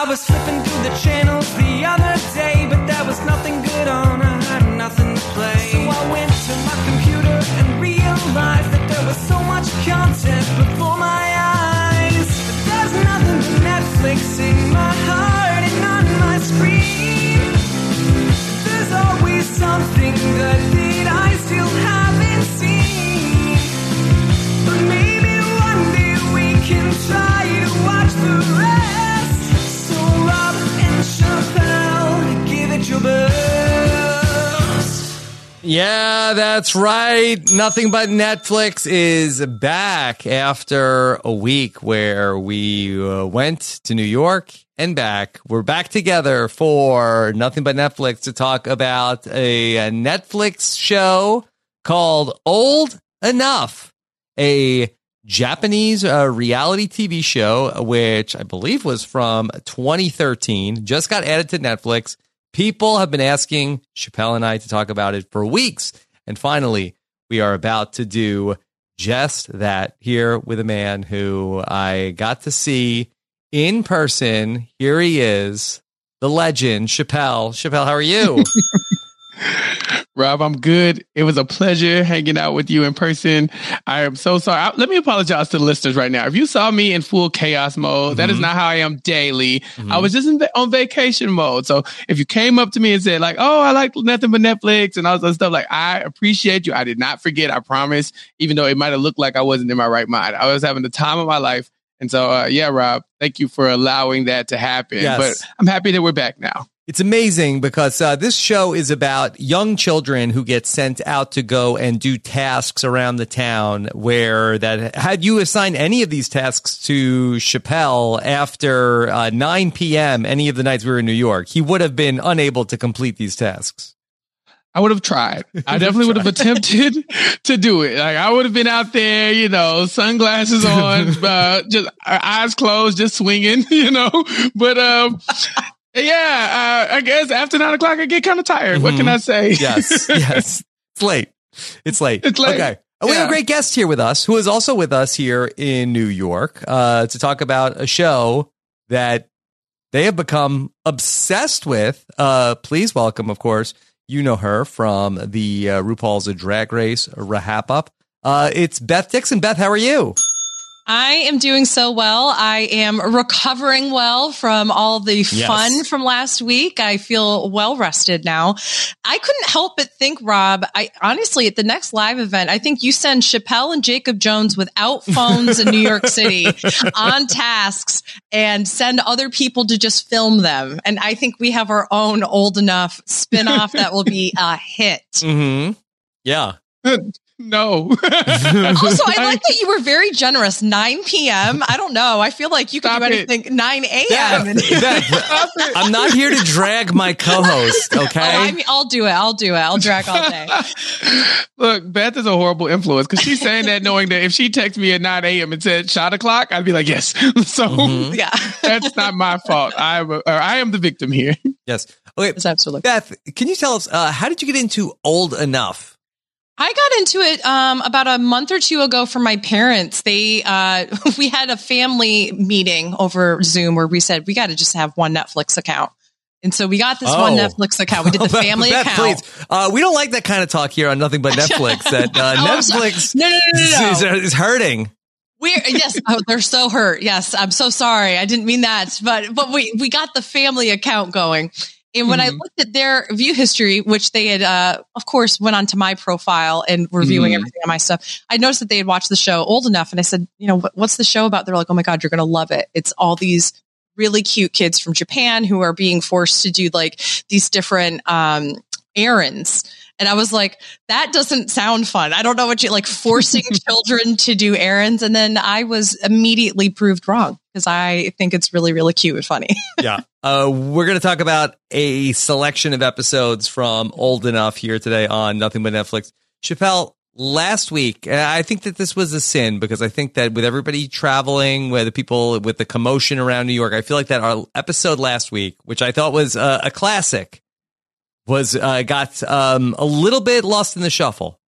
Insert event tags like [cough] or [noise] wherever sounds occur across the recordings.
I was flipping through the channels the other day, but there was nothing good on. I had nothing to play. So I went to my computer and realized that there was so much content before my eyes. But there's nothing but Netflix in my heart and on my screen. There's always something good Yeah, that's right. Nothing but Netflix is back after a week where we uh, went to New York and back. We're back together for Nothing but Netflix to talk about a, a Netflix show called Old Enough, a Japanese uh, reality TV show, which I believe was from 2013, just got added to Netflix. People have been asking Chappelle and I to talk about it for weeks. And finally, we are about to do just that here with a man who I got to see in person. Here he is, the legend, Chappelle. Chappelle, how are you? [laughs] Rob, I'm good. It was a pleasure hanging out with you in person. I am so sorry. I- let me apologize to the listeners right now. If you saw me in full chaos mode, that is Mhm. not how I am daily. I was just in on vacation mode. So if you came up to me and said like, "Oh, I like nothing but Netflix" and all that stuff, like I appreciate you. I did not forget. I promise. Even though it might have looked like I wasn't in my right mind, I was having the time of my life. And so, uh, yeah, Rob, thank you for allowing that to happen. Yes. But I'm happy that we're back now. It's amazing because uh, this show is about young children who get sent out to go and do tasks around the town. Where that had you assigned any of these tasks to Chappelle after uh, 9 p.m. any of the nights we were in New York, he would have been unable to complete these tasks. I would have tried. I definitely would have [laughs] attempted to do it. Like I would have been out there, you know, sunglasses on, [laughs] uh, just uh, eyes closed, just swinging, [laughs] you know. But um, yeah, uh, I guess after nine o'clock, I get kind of tired. What can I say? Mm-hmm. Yes, yes. [laughs] It's late. It's late. It's late. Okay. And We have a great guest here with us who is also with us here in New York uh, to talk about a show that they have become obsessed with. Uh, please welcome, of course, you know her from the uh, RuPaul's Drag Race RHAP Up. Uh, it's Beth Dixon. Beth, how are you? I am doing so well. I am recovering well from all the Yes. fun from last week. I feel well rested now. I couldn't help but think, Rob, I honestly, at the next live event, I think you send Chappelle and Jacob Jones without phones in New York City [laughs] on tasks and send other people to just film them. And I think we have our own old enough spinoff that will be a hit. Mm-hmm. Yeah. No. [laughs] also, I like that you were very generous. 9 p.m. I don't know. I feel like you could Stop do it. anything. 9 a.m. and- Beth, [laughs] I'm not here to drag my co-host. Okay. Oh, I mean, I'll do it. I'll do it. I'll drag all day. [laughs] Look, Beth is a horrible influence because she's saying that knowing that if she texted me at 9 a.m. and said shot o'clock, I'd be like, yes. so Mhm. Yeah, that's not my fault. I am, a, or I am the victim here. Yes. Okay. it's absolutely. Beth, can you tell us uh, how did you get into old enough? I got into it um, about a month or two ago from my parents. They uh, [laughs] we had a family meeting over Zoom where we said we got to just have one Netflix account, and so we got this one Oh. Netflix account. We did the [laughs] family Beth, account. Please, uh, we don't like that kind of talk here on Nothing But [laughs] Netflix. That uh, Oh, Netflix No, no, no, no, no. Is, is hurting. We're yes, oh, they're so hurt. Yes, I'm so sorry. I didn't mean that, but but we we got the family account going. And when I Mhm. looked at their view history, which they had, uh, of course, went onto my profile and reviewing Mhm. everything on my stuff, I noticed that they had watched the show old enough. And I said, you know, what's the show about? They're like, oh my God, you're going to love it. It's all these really cute kids from Japan who are being forced to do like these different, um, errands. And I was like, that doesn't sound fun. I don't know what you like forcing [laughs] children to do errands. And then I was immediately proved wrong because I think it's really, really cute and funny. [laughs] Yeah. Uh, we're going to talk about a selection of episodes from Old Enough here today on Nothing But Netflix. Chappelle, last week, I think that this was a sin because I think that with everybody traveling, with the people, with the commotion around New York, I feel like that our episode last week, which I thought was uh, a classic, was uh, got um, a little bit lost in the shuffle.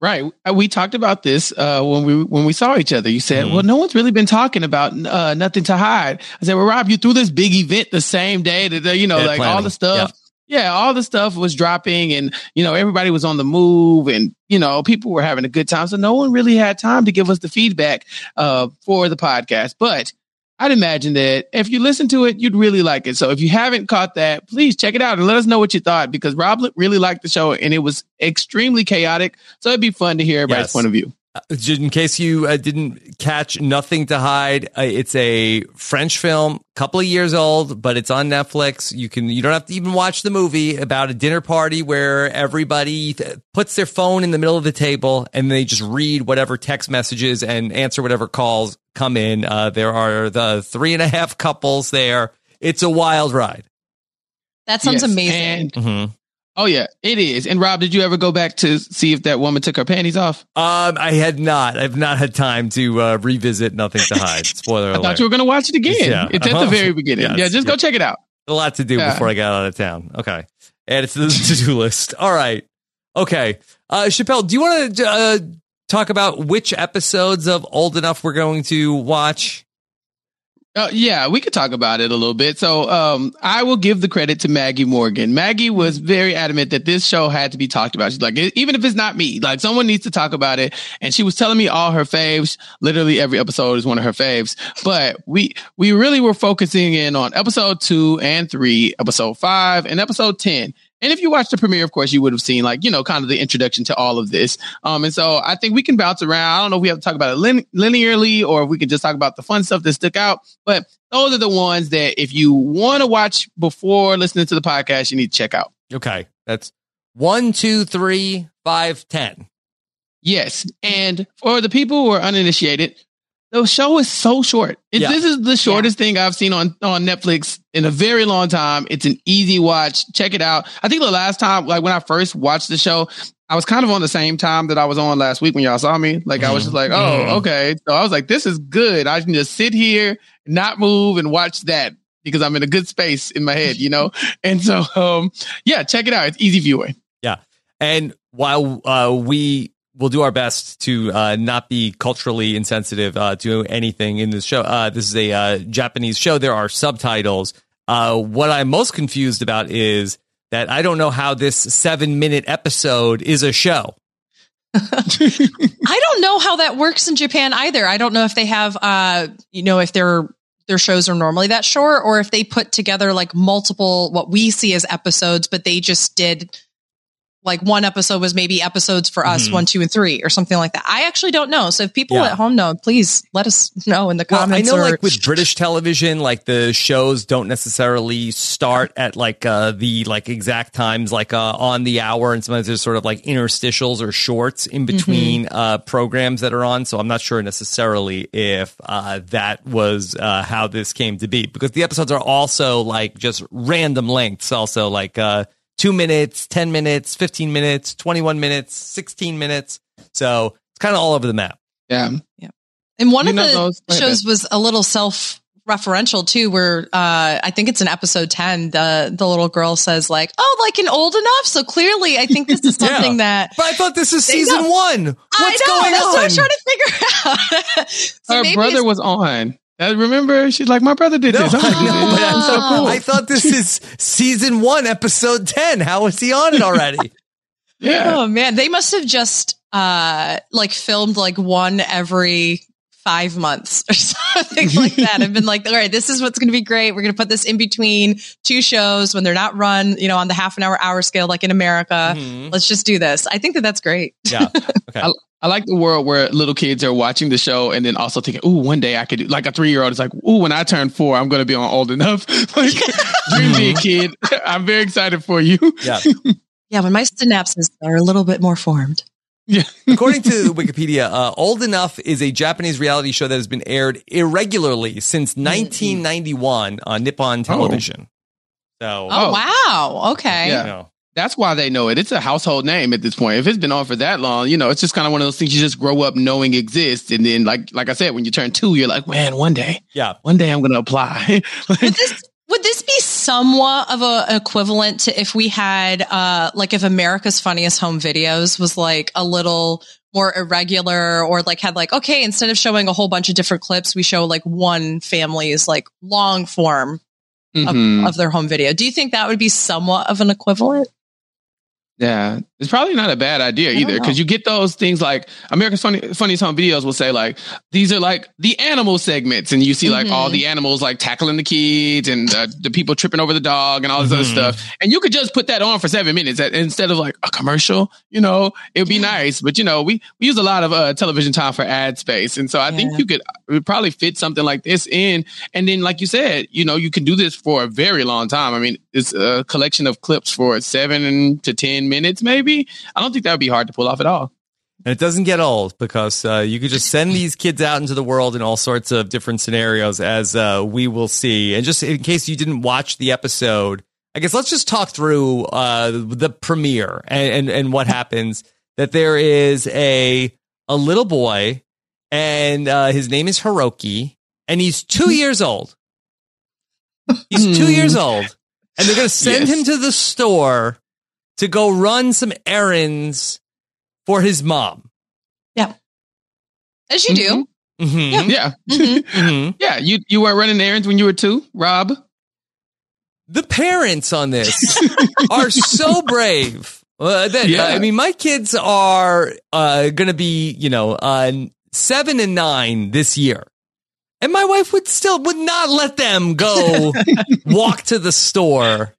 Right. Uh, We talked about this uh, when we when we saw each other. You said, Mhm. "Well, no one's really been talking about uh, nothing to hide." I said, "Well, Rob, you threw this big event the same day that you know, Yeah, like all the stuff. Yeah. all the stuff was dropping, and you know, everybody was on the move, and you know, people were having a good time. So no one really had time to give us the feedback uh, for the podcast, but. I'd imagine that if you listen to it, you'd really like it. So if you haven't caught that, please check it out and let us know what you thought because Rob really liked the show and it was extremely chaotic. So it'd be fun to hear everybody's Yes. point of view. Uh, in case you uh, didn't catch Nothing to Hide, uh, it's a French film, couple of years old, but it's on Netflix. You can you don't have to even watch the movie about a dinner party where everybody th- puts their phone in the middle of the table and they just read whatever text messages and answer whatever calls come in. Uh, there are the three and a half couples there. It's a wild ride. That sounds Yes. amazing. And, Mhm. oh yeah, it is. And Rob, did you ever go back to see if that woman took her panties off? Um, I had not. I've not had time to uh, revisit Nothing to Hide. [laughs] Spoiler I alert. thought you were going to watch it again. Yeah. It's at the [laughs] very beginning. Yes. Yeah, just go Yeah. check it out. a lot to do Yeah. before I got out of town. Okay. Add it to the [laughs] to do list. All right. Okay. Uh, Chappelle, do you want to uh, talk about which episodes of Old Enough we're going to watch? Uh, yeah, we could talk about it a little bit. So, um, I will give the credit to Maggie Morgan. Maggie was very adamant that this show had to be talked about. She's like, "E- even if it's not me, like someone needs to talk about it. And she was telling me all her faves. Literally every episode is one of her faves. But we we really were focusing in on episode two and three, episode five, and episode ten. And if you watched the premiere, of course, you would have seen like, you know, kind of the introduction to all of this. Um, and so I think we can bounce around. I don't know if we have to talk about it lin- linearly or if we can just talk about the fun stuff that stuck out. But those are the ones that if you want to watch before listening to the podcast, you need to check out. Okay. That's one, two, three, five, ten. Yes. And for the people who are uninitiated, the show is so short. It, Yeah. This is the shortest thing I've seen on, on Netflix in a very long time. It's an easy watch. Check it out. I think the last time, like when I first watched the show, I was kind of on the same time that I was on last week when y'all saw me. Like I was just like, oh, Mhm. okay. So I was like, this is good. I can just sit here, not move and watch that because I'm in a good space in my head, you know? [laughs] and so, um, yeah, check it out. It's easy viewing. Yeah. And while uh, we will do our best to uh, not be culturally insensitive uh, to anything in this show, uh, this is a uh, Japanese show. There are subtitles. Uh, what I'm most confused about is that I don't know how this seven minute episode is a show. [laughs] I don't know how that works in Japan either. I don't know if they have, uh, you know, if their their shows are normally that short, or if they put together like multiple what we see as episodes, but they just did like one episode was maybe episodes for us Mhm. one, two, and three, or something like that. I actually don't know. So if people Yeah. at home know, please let us know in the Well, I know, or, like with British television, like the shows don't necessarily start at like uh, the like exact times, like uh, on the hour, and sometimes there's sort of like interstitials or shorts in between uh, programs that are on. So I'm not sure necessarily if uh, that was uh, how this came to be, because the episodes are also like just random lengths, also like uh, two minutes, ten minutes, fifteen minutes, twenty one minutes, sixteen minutes. So it's kind of all over the map. Yeah. Yeah. And one You of the those- go ahead, shows was a little self referential too, where uh, I think it's in episode ten. The the little girl says like, "Oh, like an old enough." So clearly, I think this is [laughs] Yeah. something that But I thought this is season know. one. What's I know. going that's on? what I'm trying to figure [laughs] out. so Her maybe brother was on. Uh, remember, she's like, my brother did No, this. I'm [laughs] like, I know, but "This is so cool." I thought this is season one, episode ten. How is he on it already? [laughs] yeah. Oh man, they must have just uh like filmed like one every five months or [laughs] something like that. I've been like, all right, this is what's going to be great. We're going to put this in between two shows when they're not run, you know, on the half an hour hour scale like in America. Mhm. Let's just do this. I think that that's great. Yeah. [laughs] Okay. I like the world where little kids are watching the show and then also thinking, "Ooh, one day I could do." Like a three year old is like, "Ooh, when I turn four, I'm going to be on old enough." [laughs] like, dream big, kid. I'm very excited for you. Yeah. Yeah, when my synapses are a little bit more formed. Yeah. [laughs] According to Wikipedia, uh, Old Enough is a Japanese reality show that has been aired irregularly since 1991 on Nippon Television. So, Oh, Oh. wow. Okay. Yeah. you know, That's why they know it. It's a household name at this point. If it's been on for that long, you know, it's just kind of one of those things you just grow up knowing exists. And then, like, like I said, when you turn two, you're like, man, one day, yeah. one day I'm going to apply. Like, [laughs] Would this would this be somewhat of a, an equivalent to if we had, uh, like if America's Funniest Home Videos was like a little more irregular or like had like, okay, instead of showing a whole bunch of different clips, we show like one family's like long form Mhm. of, of their home video. Do you think that would be somewhat of an equivalent? Yeah, it's probably not a bad idea either because you get those things like America's Funny Funniest Home Videos will say like these are like the animal segments, and you see like all Mhm. the animals like tackling the kids and uh, the people tripping over the dog and all this other Mhm. stuff, and you could just put that on for seven minutes that- instead of like a commercial. You know, it would be nice, but you know, we we use a lot of uh, television time for ad space, and so I think you could would probably fit something like this in, and then like you said, you know, you can do this for a very long time. I mean, it's a collection of clips for seven to ten minutes, maybe. I don't think that would be hard to pull off at all. And it doesn't get old because uh, you could just send these kids out into the world in all sorts of different scenarios, as uh, we will see. And just in case you didn't watch the episode, I guess let's just talk through uh, the premiere and, and and what happens. That there is a a little boy, and uh, his name is Hiroki, and he's two years old. He's two Hmm. years old, and they're going to send Yes. him to the store to go run some errands for his mom. Yeah. As you do. Mm-hmm. Yeah, Mhm. hmm [laughs] yeah. You you weren't running errands when you were two, Rob. The parents on this [laughs] are so brave. Uh, that, Yeah. I mean, my kids are uh, going to be, you know, uh, seven and nine this year. And my wife would still would not let them go [laughs] walk to the store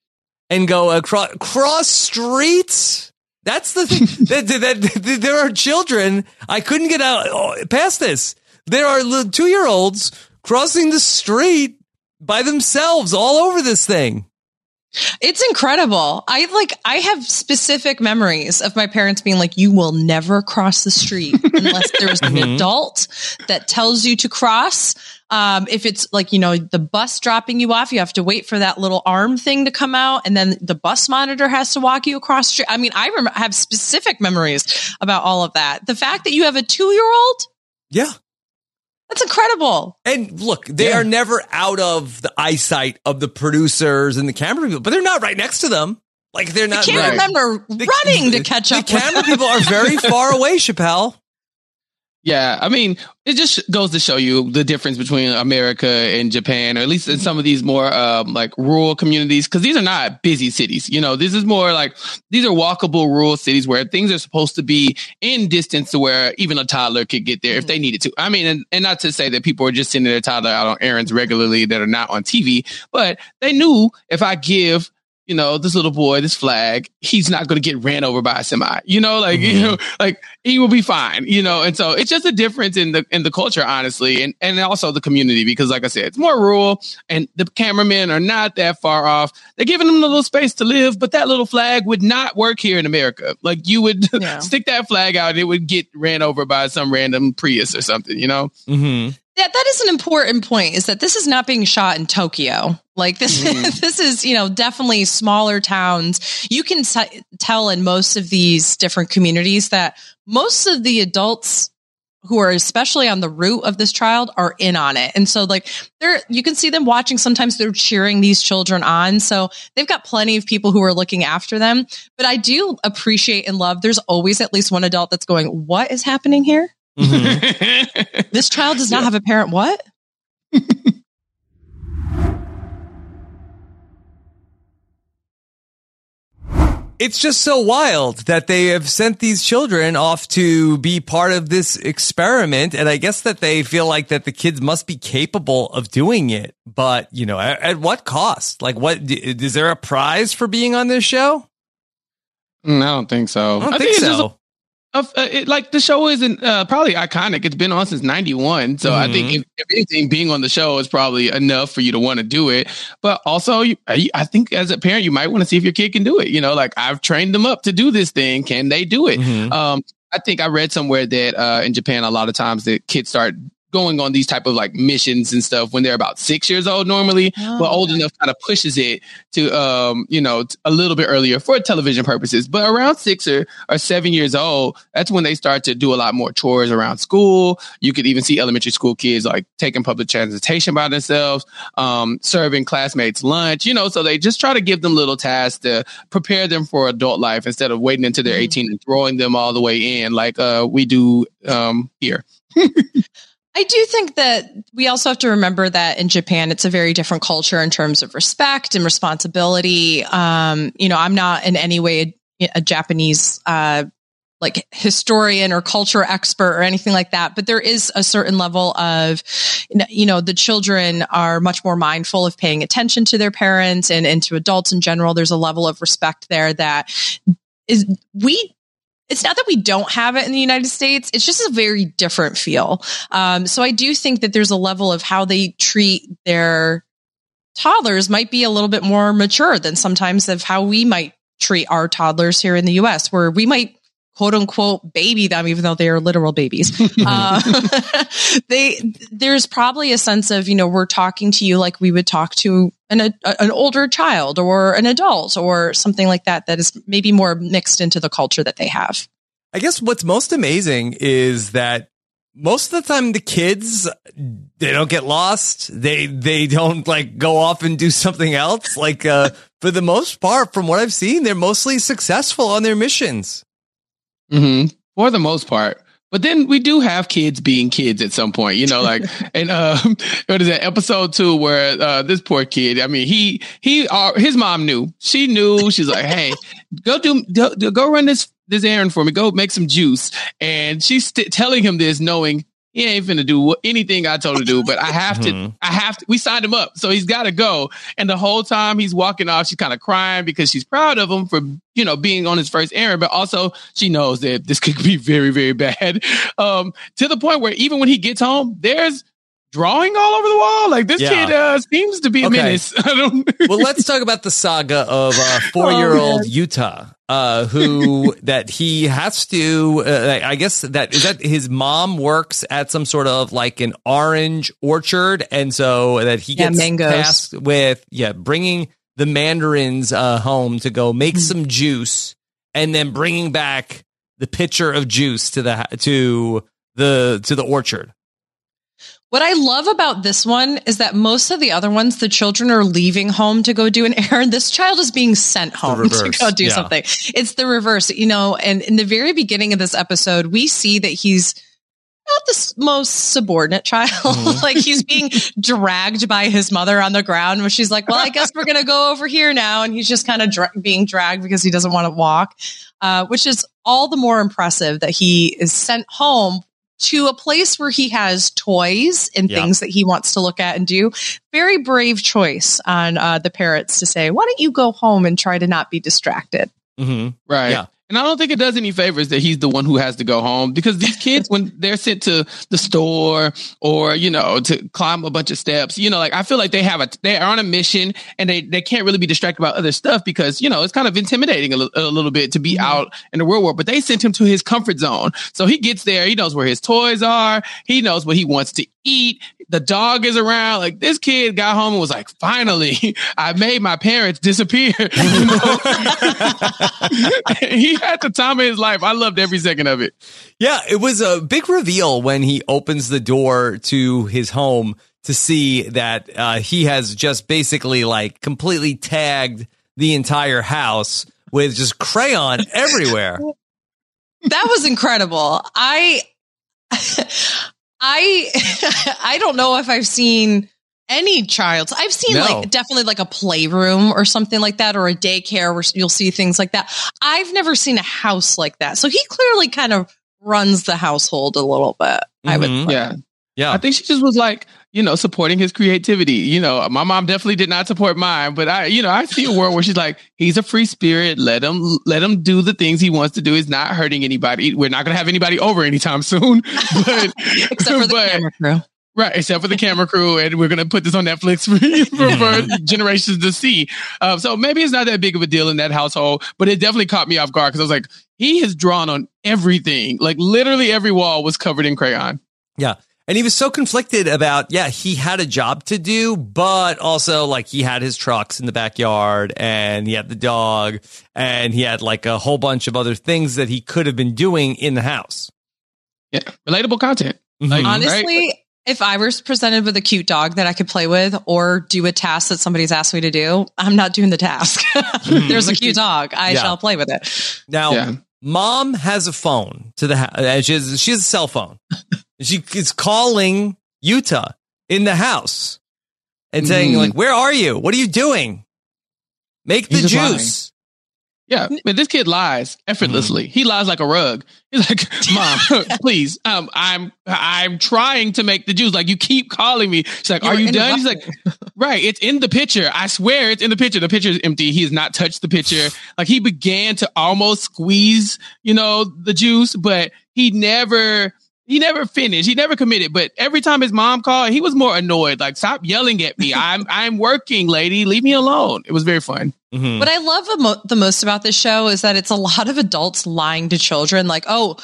and go across cross streets. That's the thing. [laughs] that, that, that- there are children. I couldn't get out oh, past this. There are two year olds crossing the street by themselves all over this thing. It's incredible. I like, I have specific memories of my parents being like, you will never cross the street [laughs] unless there's an Mhm. adult that tells you to cross. Um, if it's like, you know, the bus dropping you off, you have to wait for that little arm thing to come out and then the bus monitor has to walk you across the street. I mean, I rem- have specific memories about all of that. The fact that you have a two year old, Yeah. That's incredible. And look, they Yeah. are never out of the eyesight of the producers and the camera people, but they're not right next to them. Like they're I not. can't right. remember The- running to catch the up with camera them. people are very [laughs] far away, Chappelle. Yeah, I mean, it just goes to show you the difference between America and Japan, or at least in some of these more um, like rural communities, because these are not busy cities. You know, this is more like these are walkable rural cities where things are supposed to be in distance to where even a toddler could get there if they needed to. I mean, and, and not to say that people are just sending their toddler out on errands regularly that are not on TV, but they knew if I give you know, this little boy, this flag, he's not going to get ran over by a semi. You know, like you Mhm. know, like he will be fine. You know, and so it's just a difference in the in the culture, honestly, and and also the community because, like I said, it's more rural, and the cameramen are not that far off. They're giving them a little space to live, but that little flag would not work here in America. Like you would [laughs] Yeah. stick that flag out, it would get ran over by some random Prius or something. You know. Mm-hmm. Yeah, that is an important point. Is that this is not being shot in Tokyo? Like this, Mhm. [laughs] this is you know definitely smaller towns. You can t- tell in most of these different communities that most of the adults who are especially on the route of this child are in on it, and so like they're you can see them watching. Sometimes they're cheering these children on. So they've got plenty of people who are looking after them. But I do appreciate and love. There's always at least one adult that's going, "What is happening here? Mm-hmm. [laughs] This child does not have a parent. What?" [laughs] It's just so wild that they have sent these children off to be part of this experiment. And I guess that they feel like that the kids must be capable of doing it. But, you know, at, at what cost? Like, what is there a prize for being on this show? Mm, I don't think so. I don't think, it's just a so. Of uh, it, like the show isn't uh, probably iconic. It's been on since '91, so I Mhm. think if, if anything, being on the show is probably enough for you to want to do it. But also, you, I I think as a parent, you might want to see if your kid can do it. You know, like I've trained them up to do this thing. Can they do it? Mhm. Um, I think I read somewhere that uh, in Japan, a lot of times the kids start going on these type of like missions and stuff when they're about six years old normally, Oh, but old okay. enough kind of pushes it to um you know a little bit earlier for television purposes. But around six or, or seven years old, that's when they start to do a lot more chores around school. You could even see elementary school kids like taking public transportation by themselves, um, serving classmates lunch. You know, so they just try to give them little tasks to prepare them for adult life instead of waiting until they're Mhm. 18 and throwing them all the way in like uh we do um here. [laughs] I do think that we also have to remember that in Japan, it's a very different culture in terms of respect and responsibility. Um, you know, I'm not in any way a, a Japanese, uh, like historian or culture expert or anything like that, but there is a certain level of, you know, the children are much more mindful of paying attention to their parents and, and to adults in general. There's a level of respect there that is, we it's not that we don't have it in the United States. It's just a very different feel. Um, so I do think that there's a level of how they treat their toddlers might be a little bit more mature than sometimes of how we might treat our toddlers here in the US, where we might quote unquote baby them, even though they are literal babies. [laughs] uh, [laughs] they, there's probably a sense of, you know, we're talking to you like we would talk to an, a, an older child or an adult or something like that, that is maybe more mixed into the culture that they have. I guess what's most amazing is that most of the time the kids they don't get lost. They they don't like go off and do something else. Like uh for the most part, from what I've seen, they're mostly successful on their missions. Hmm For the most part. But then we do have kids being kids at some point, you know, like, [laughs] and, um, [laughs] what is that episode two where, uh, this poor kid, I mean, he, he, uh, his mom knew, she knew, she's like, Hey, [laughs] go do, go, go run this, this errand for me. Go make some juice. And she's st- telling him this knowing he ain't finna do anything I told him to do, but I have to, Mhm. I have to, we signed him up. So he's got to go. And the whole time he's walking off, she's kind of crying because she's proud of him for, you know, being on his first errand, but also she knows that this could be very, very bad. [laughs] Um, to the point where even when he gets home, there's drawing all over the wall. Like this Yeah. kid, uh, seems to be a Okay. menace. [laughs] I don't, well, let's talk about the saga of uh, [laughs] four-year-old Utah, uh, who [laughs] that he has to. Uh, I guess that is that his mom works at some sort of like an orange orchard, and so that he Yeah, gets mangoes. tasked with yeah bringing the mandarins uh, home to go make some juice, and then bringing back the pitcher of juice to the to the to the orchard. What I love about this one is that most of the other ones, the children are leaving home to go do an errand. This child is being sent home [laughs] to go do yeah. something. It's the reverse, you know, and in the very beginning of this episode, we see that he's not the most subordinate child. Mhm. [laughs] like he's being dragged by his mother on the ground where she's like, well, I guess we're going to go over here now. And he's just kind of dra- being dragged because he doesn't want to walk, uh, which is all the more impressive that he is sent home to a place where he has toys and Yeah. things that he wants to look at and do. Very brave choice on uh, the parents to say, why don't you go home and try to not be distracted? Mm-hmm. Right. Yeah. And I don't think it does any favors that he's the one who has to go home because these kids, when they're sent to the store or, you know, to climb a bunch of steps, you know, like I feel like they have a, they are on a mission and they, they can't really be distracted by other stuff because, you know, it's kind of intimidating a, li- a little bit to be Mhm. out in the real world, but they sent him to his comfort zone. So he gets there. He knows where his toys are. He knows what he wants to eat. The dog is around. Like this kid got home and was like, finally, [laughs] I made my parents disappear. [laughs] [laughs] He had the time of his life. I loved every second of it. Yeah, it was a big reveal when he opens the door to his home to see that uh, he has just basically like completely tagged the entire house with just crayon everywhere. that was incredible. I, I, [laughs] I don't know if I've seen any child. I've seen No. like definitely like a playroom or something like that, or a daycare where you'll see things like that. I've never seen a house like that. So he clearly kind of runs the household a little bit. I would. Mhm. Yeah. Yeah. I think she just was like, you know, supporting his creativity. You know, my mom definitely did not support mine, but I, you know, I see a world where she's like, he's a free spirit. Let him, let him do the things he wants to do. He's not hurting anybody. We're not going to have anybody over anytime soon. [laughs] But, [laughs] Except for the but- camera crew. Right, except for the camera crew, and we're gonna put this on Netflix for, [laughs] for, for generations to see. Um, so maybe it's not that big of a deal in that household, but it definitely caught me off guard because I was like, he has drawn on everything, like literally every wall was covered in crayon. And he was so conflicted about, yeah, he had a job to do, but also like he had his trucks in the backyard and he had the dog and he had like a whole bunch of other things that he could have been doing in the house. Yeah, relatable content. Mhm. Like, Honestly, right? if I was presented with a cute dog that I could play with or do a task that somebody's asked me to do, I'm not doing the task. [laughs] There's a cute dog. I Yeah. shall play with it. Now, Yeah. mom has a phone to the house. and She has, she has a cell phone. She is calling Utah in the house and saying, Mhm. like, where are you? What are you doing? Make the He's just lying. juice. Yeah, but this kid lies effortlessly. He lies like a rug. He's like, [laughs] "Mom, [laughs] please, um, I'm I'm trying to make the juice. Like you keep calling me." She's like, You "Are you done?" He's like, "Right, it's in the picture. I swear, it's in the picture. The picture is empty. He has not touched the picture. [sighs] Like he began to almost squeeze, you know, the juice, but he never." He never finished. He never committed. But every time his mom called, he was more annoyed. Like, stop yelling at me. I'm I'm working, lady. Leave me alone. It was very fun. Mhm. What I love the mo- the most about this show is that it's a lot of adults lying to children, like, "Oh,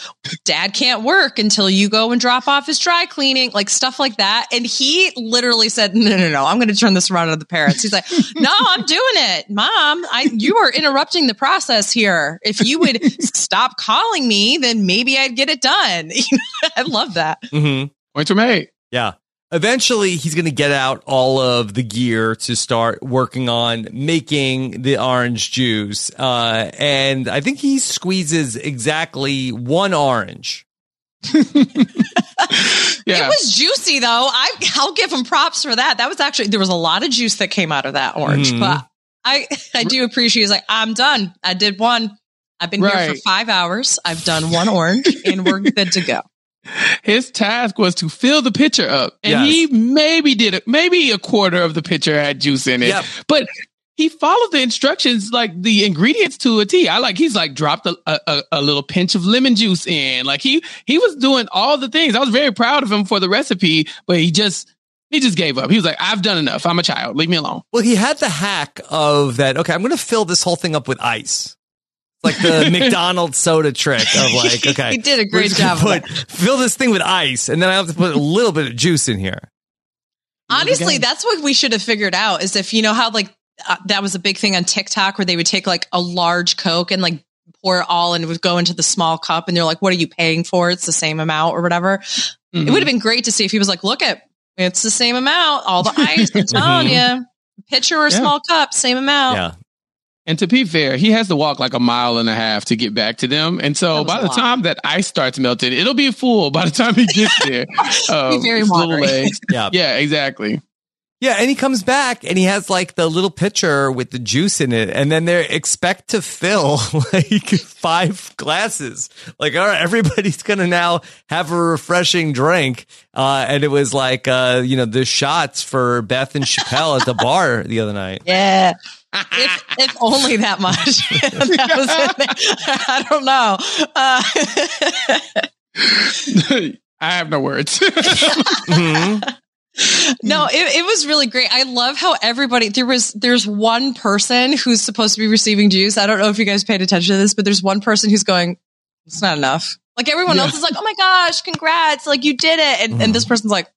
dad can't work until you go and drop off his dry cleaning," like stuff like that. And he literally said, "No, no, no, I'm going to turn this around on the parents." He's like, [laughs] "No, I'm doing it, mom. I you are interrupting the process here. If you would stop calling me, then maybe I'd get it done." [laughs] I love that. Mm-hmm. Points were made. Yeah. Eventually, he's going to get out all of the gear to start working on making the orange juice. Uh, and I think he squeezes exactly one orange. [laughs] Yeah. It was juicy though. I I'll give him props for that. That was actually there was a lot of juice that came out of that orange. Mhm. But I I do appreciate he's like, I'm done. I did one. I've been here for five hours. I've done one orange and we're good to go. His task was to fill the pitcher up, and Yes. he maybe did it. Maybe a quarter of the pitcher had juice in it, Yep. but he followed the instructions, like the ingredients to a T. I like he's like dropped a, a, a little pinch of lemon juice in, like he he was doing all the things. I was very proud of him for the recipe, but he just he just gave up. He was like, "I've done enough. I'm a child. Leave me alone." Well, he had the hack of that. Okay, I'm going to fill this whole thing up with ice. It's like the [laughs] McDonald's soda trick of like, [laughs] okay, he did a great job. of Put, that. fill this thing with ice, and then I have to put a little bit of juice in here. Honestly, game. that's what we should have figured out. Is if you know how like uh, that was a big thing on TikTok where they would take like a large Coke and like pour it all and it would go into the small cup, and they're like, "What are you paying for? It's the same amount or whatever." Mhm. It would have been great to see if he was like, look at it's the same amount, all the ice. I'm [laughs] telling you, pitcher or Yeah. small cup, same amount. Yeah. And to be fair, he has to walk like a mile and a half to get back to them. And so by the lot. time that ice starts melting, it'll be full by the time he gets there. [laughs] Um, very little legs. [laughs] Yeah. Yeah, exactly. Yeah, and he comes back and he has like the little pitcher with the juice in it, and then they expect to fill [laughs] like five glasses. Like, all right, everybody's gonna now have a refreshing drink. Uh, and it was like, uh, you know, the shots for Beth and Chappelle at the bar the other night. Yeah. If if only that much. [laughs] that was in there. I don't know. Uh, [laughs] I have no words. [laughs] Mhm. no, it, it was really great. I love how everybody there was there's one person who's supposed to be receiving juice. I don't know if you guys paid attention to this, but there's one person who's going, it's not enough. Like everyone Yeah. else is like, oh my gosh, congrats, like you did it. And, and this person's like,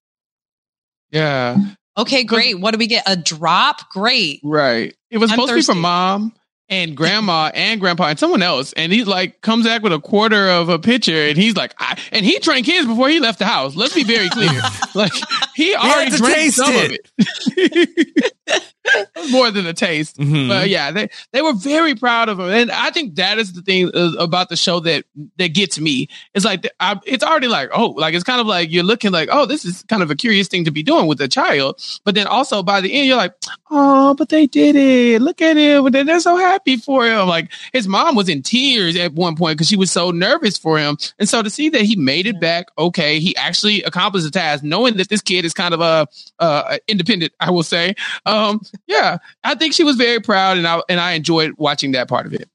yeah, okay, great. What do we get? A drop? Great. right. It was I'm supposed to be thirsty. from mom and grandma [laughs] and grandpa and someone else. And he like comes back with a quarter of a pitcher and he's like, I, and he drank his before he left the house. Let's be very clear. [laughs] like he already drank some it. of [laughs] it. [laughs] It more than a taste. Mhm. But yeah, they they were very proud of him, and I think that is the thing uh, about the show that that gets me. It's like I, it's already like oh, like it's kind of like you're looking like oh, this is kind of a curious thing to be doing with a child, but then also by the end you're like oh, but they did it. Look at him, and they're so happy for him. Like his mom was in tears at one point because she was so nervous for him, and so to see that he made it back okay, he actually accomplished the task, knowing that this kid is kind of a uh, independent, I will say. Um, yeah, I think she was very proud, and I and I enjoyed watching that part of it.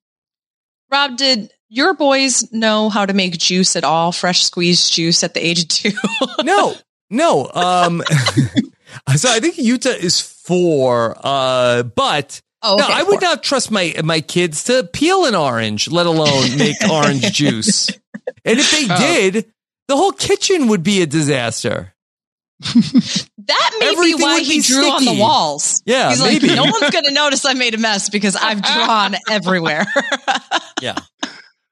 Rob, did your boys know how to make juice at all? Fresh squeezed juice at the age of two? [laughs] no, no. Um, [laughs] so I think Utah is four, uh, but oh, no, I would four. not trust my my kids to peel an orange, let alone make orange [laughs] juice. And if they Oh. did, the whole kitchen would be a disaster. That may Everything be why would he be drew on the walls. Yeah, He's maybe. like, no one's going to notice I made a mess because I've [laughs] drawn everywhere. [laughs] Yeah.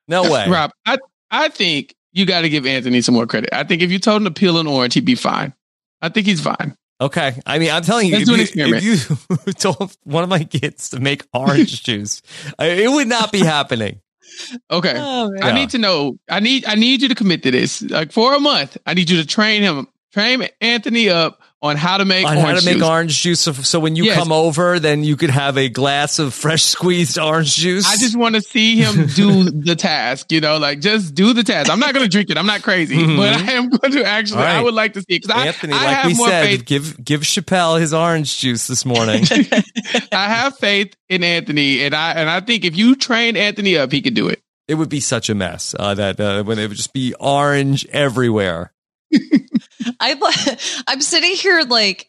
No uh, way. Rob, I I think you got to give Anthony some more credit. I think if you told him to peel an orange, he'd be fine. I think he's fine. Okay. I mean, I'm telling you, Let's do an if you, if [laughs] you told one of my kids to make orange juice, it would not be happening. Okay. Oh. I Yeah. need to know. I need. I need you to commit to this. Like for a month, I need you to train him, train Anthony up on how to make On orange how to make juice. orange juice. So, so when you Yes. come over, then you could have a glass of fresh [laughs] squeezed orange juice. I just want to see him do [laughs] the task. You know, like just do the task. I'm not going to drink it. I'm not crazy, Mhm. but I am going to actually. All right. I would like to see it because I, Anthony, I like have we more said, faith. give give Chappelle his orange juice this morning. [laughs] I have faith in Anthony, and I and I think if you train Anthony up, he could do it. it would be such a mess uh, that uh, when it would just be orange everywhere. I, [laughs] I'm sitting here like,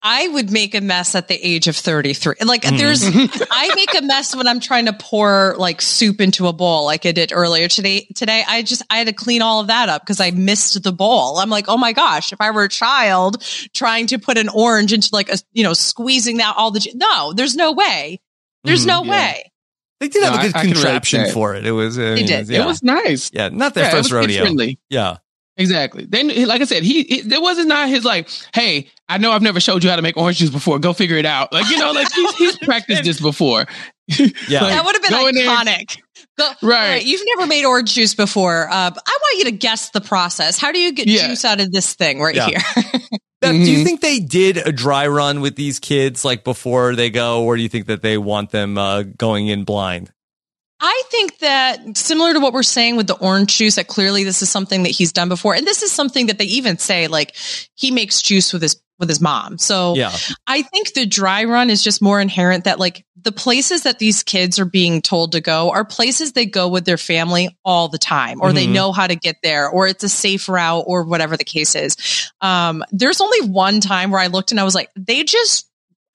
I would make a mess at the age of 33. Like Mhm. there's, [laughs] I make a mess when I'm trying to pour like soup into a bowl like I did earlier today. Today, I just, I had to clean all of that up because I missed the bowl. I'm like, oh my gosh, if I were a child trying to put an orange into like a, you know, squeezing out all the, ju- no, there's no way. There's Mhm. no Yeah. way. They did have a good I- I can relate to contraption that. for it. It was. Uh, They did. Yeah. It was nice. yeah, not their Yeah, it first was rodeo. friendly. Yeah. Exactly. Then, like I said, he it, there wasn't not his like, hey, I know I've never showed you how to make orange juice before. Go figure it out. Like you know, like he's, he's [laughs] practiced this before. Yeah. Like, that would have been go in there- iconic. Go, Right. all You've never made orange juice before. Uh, I want you to guess the process. How do you get Yeah. juice out of this thing right Yeah. here? Now, Do you Mhm. think they did a dry run with these kids like before they go, or do you think that they want them uh, going in blind? I think that similar to what we're saying with the orange juice, that clearly this is something that he's done before. And this is something that they even say, like, he makes juice with his with his mom. So Yeah. I think the dry run is just more inherent that like the places that these kids are being told to go are places they go with their family all the time, or they Mhm. know how to get there, or it's a safe route, or whatever the case is. Um, there's only one time where I looked and I was like, they just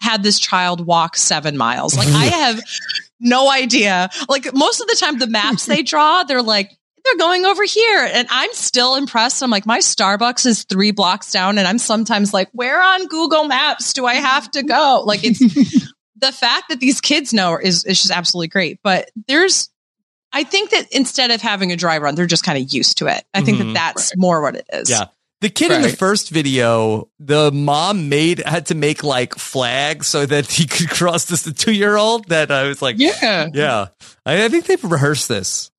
had this child walk seven miles. Like I [laughs] have no idea. Like most of the time, the maps they draw, they're like, they're going over here. And I'm still impressed. I'm like, my Starbucks is three blocks down. And I'm sometimes like, where on Google Maps do I have to go? Like it's [laughs] the fact that these kids know is, is just absolutely great. But there's, I think that instead of having a dry run, they're just kind of used to it. I think Mhm. that that's more what it is. Yeah. The kid in the first video, the mom made had to make like flags so that [laughs] he could cross this the two year old. That I was like, Yeah. yeah. I, I think they've rehearsed this.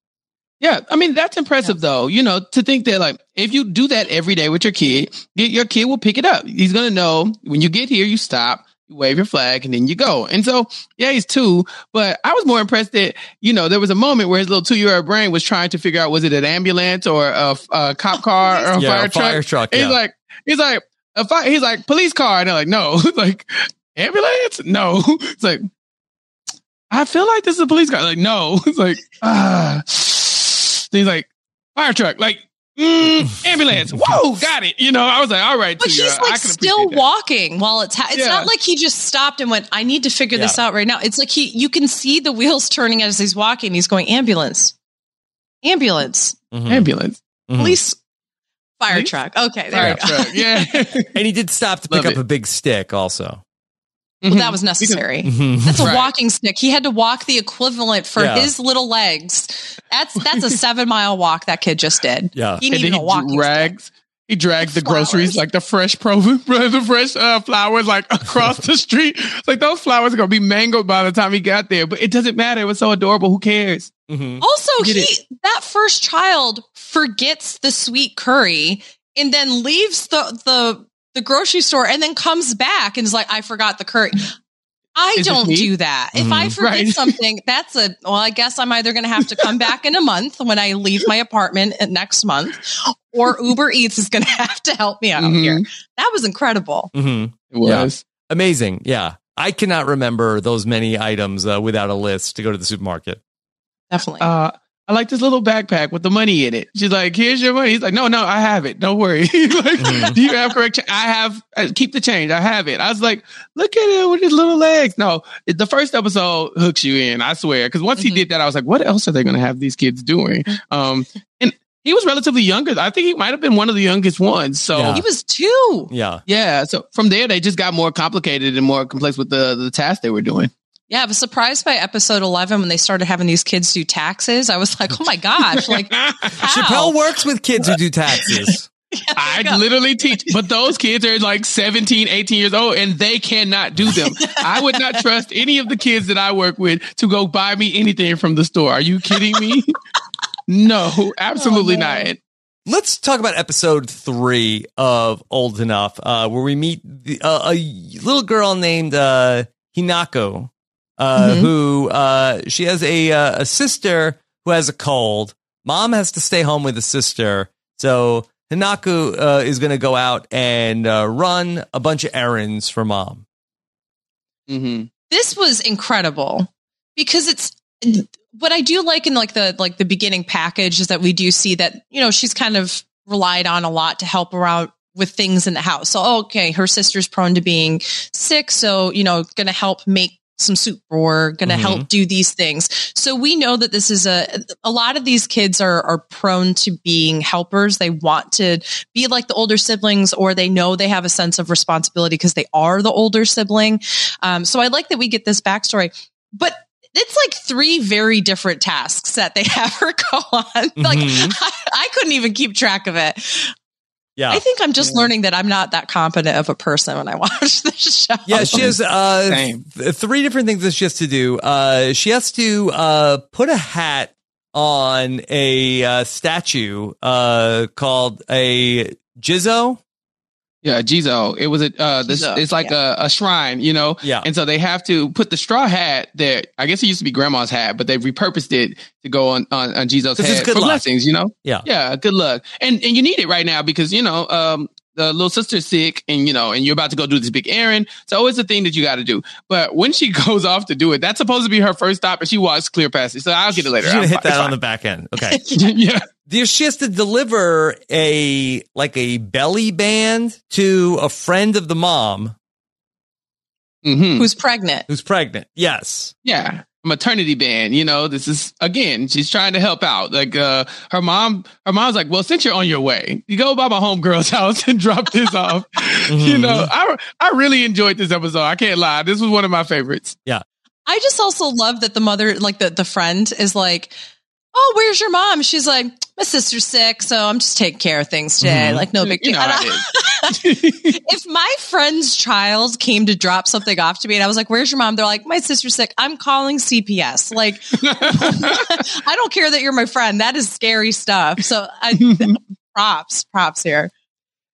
Yeah, I mean that's impressive though. You know, to think that like if you do that every day with your kid, y- your kid will pick it up. He's gonna know when you get here, you stop, you wave your flag, and then you go. And so, yeah, he's two, but I was more impressed that you know there was a moment where his little two year old brain was trying to figure out was it an ambulance or a, a cop [laughs] car or a yeah, fire a fire truck. truck. He's like, he's like a fire. He's like police car, and they're like, no, [laughs] like ambulance, no. [laughs] It's like I feel like this is a police car. Like no, it's like ah. He's like fire truck, like mm, ambulance. [laughs] Whoa, got it. You know, I was like, all right, But he's I like can still walking while it's ha- it's Yeah. not like he just stopped and went, I need to figure this out right now. It's like he you can see the wheels turning as he's walking. He's going ambulance. Ambulance. Mhm. ambulance. Mhm. Police fire Police? truck. Okay, there Fire you go. truck. Yeah, [laughs] And he did stop to pick Love up it. a big stick also. Well, that was necessary. Mhm. That's a Right. walking stick. He had to walk the equivalent for Yeah. his little legs. That's that's a [laughs] seven mile walk that kid just did. Yeah. He and needed then a walking he stick. He dragged the Flowers. groceries, like the fresh pro, [laughs] the fresh uh, flowers, like across the street. Like those flowers are gonna be mangled by the time he got there. But it doesn't matter. It was so adorable. Who cares? Mhm. Also, Get he that first child forgets the sweet curry and then leaves the the the grocery store and then comes back and is like, I forgot the curry. I Is don't do that. If I Mhm. forget Right. [laughs] something, that's a well, I guess I'm either gonna have to come back in a month when I leave my apartment next month, or Uber Eats is gonna [laughs] have to help me out Mhm. here. That was incredible. Mhm. It was. Amazing. Yeah. I cannot remember those many items uh, without a list to go to the supermarket. Definitely. Uh, I like this little backpack with the money in it. She's like, "Here's your money." He's like, "No, no, I have it. Don't worry." [laughs] like, Mhm. do you have correct? Cha- I have. Uh, keep the change. I have it. I was like, "Look at it with his little legs." No, it- the first episode hooks you in. I swear. Because once Mhm. he did that, I was like, "What else are they going to have these kids doing?" Um, and he was relatively younger. I think he might have been one of the youngest ones. So Yeah. He was two. Yeah. yeah. So from there, they just got more complicated and more complex with the the tasks they were doing. Yeah, I was surprised by episode 11 when they started having these kids do taxes. I was like, oh my gosh, like, [laughs] how? Chappelle works with kids who do taxes. [laughs] I literally teach, but those kids are like 17, 18 years old and they cannot do them. [laughs] I would not trust any of the kids that I work with to go buy me anything from the store. Are you kidding me? no, absolutely Oh, not. Let's talk about episode three of Old Enough, uh, where we meet the, uh, a little girl named uh, Hinako, uh, Mhm. who uh, she has a uh, a sister who has a cold. Mom has to stay home with the sister, so Hinako uh, is going to go out and uh, run a bunch of errands for mom. hmm this was incredible because it's what I do like in like the like the beginning package is that we do see that you know she's kind of relied on a lot to help around with things in the house. So okay, her sister's prone to being sick, so you know going to help make some soup or going to Mhm. help do these things. So we know that this is a a lot of these kids are are prone to being helpers. They want to be like the older siblings or they know they have a sense of responsibility because they are the older sibling. Um, so I like that we get this backstory, but it's like three very different tasks that they [laughs] have her go on. Like Mhm. I, I couldn't even keep track of it. Yeah, I think I'm just Yeah. learning that I'm not that competent of a person when I [laughs] watch this show. Yeah, she has uh, th- three different things that she has to do. Uh, she has to uh, put a hat on a uh, statue uh, called a Jizo. Yeah, Jizo. It was a uh this Jizo, it's like a, a shrine, you know? Yeah. And so they have to put the straw hat that I guess it used to be grandma's hat, but they've repurposed it to go on on, on Jizo's 'Cause it's head good for luck. blessings, you know? Yeah. Yeah, good luck. And and you need it right now because you know, um the little sister's sick and you know, and you're about to go do this big errand. So it's a thing that you got to do. But when she [laughs] goes off to do it, that's supposed to be her first stop and she walks clear past it. So I'll get it later. She's gonna I'm hit fine. that on It's the back end. Okay. [laughs] yeah. There- She has to deliver a like a belly band to a friend of the mom hmm Who's pregnant? who's pregnant. Yes. Yeah. Maternity band you know, this is again, she's trying to help out. Like uh her mom, her mom's like, Well, since you're on your way, you go by my homegirl's [laughs] house and drop this [laughs] off. You Mhm. know, I I really enjoyed this episode. I can't lie. This was one of my favorites. Yeah i just also love that the mother, like the, the friend is like, Oh, where's your mom? She's like, my sister's sick, so I'm just taking care of things today. Mhm. Like, no big You deal. know I- [laughs] if my friend's child came to drop something off to me and I was like, Where's your mom? They're like, My sister's sick. I'm calling CPS. Like, [laughs] [laughs] I don't care that you're my friend. That is scary stuff. So I, props, props here.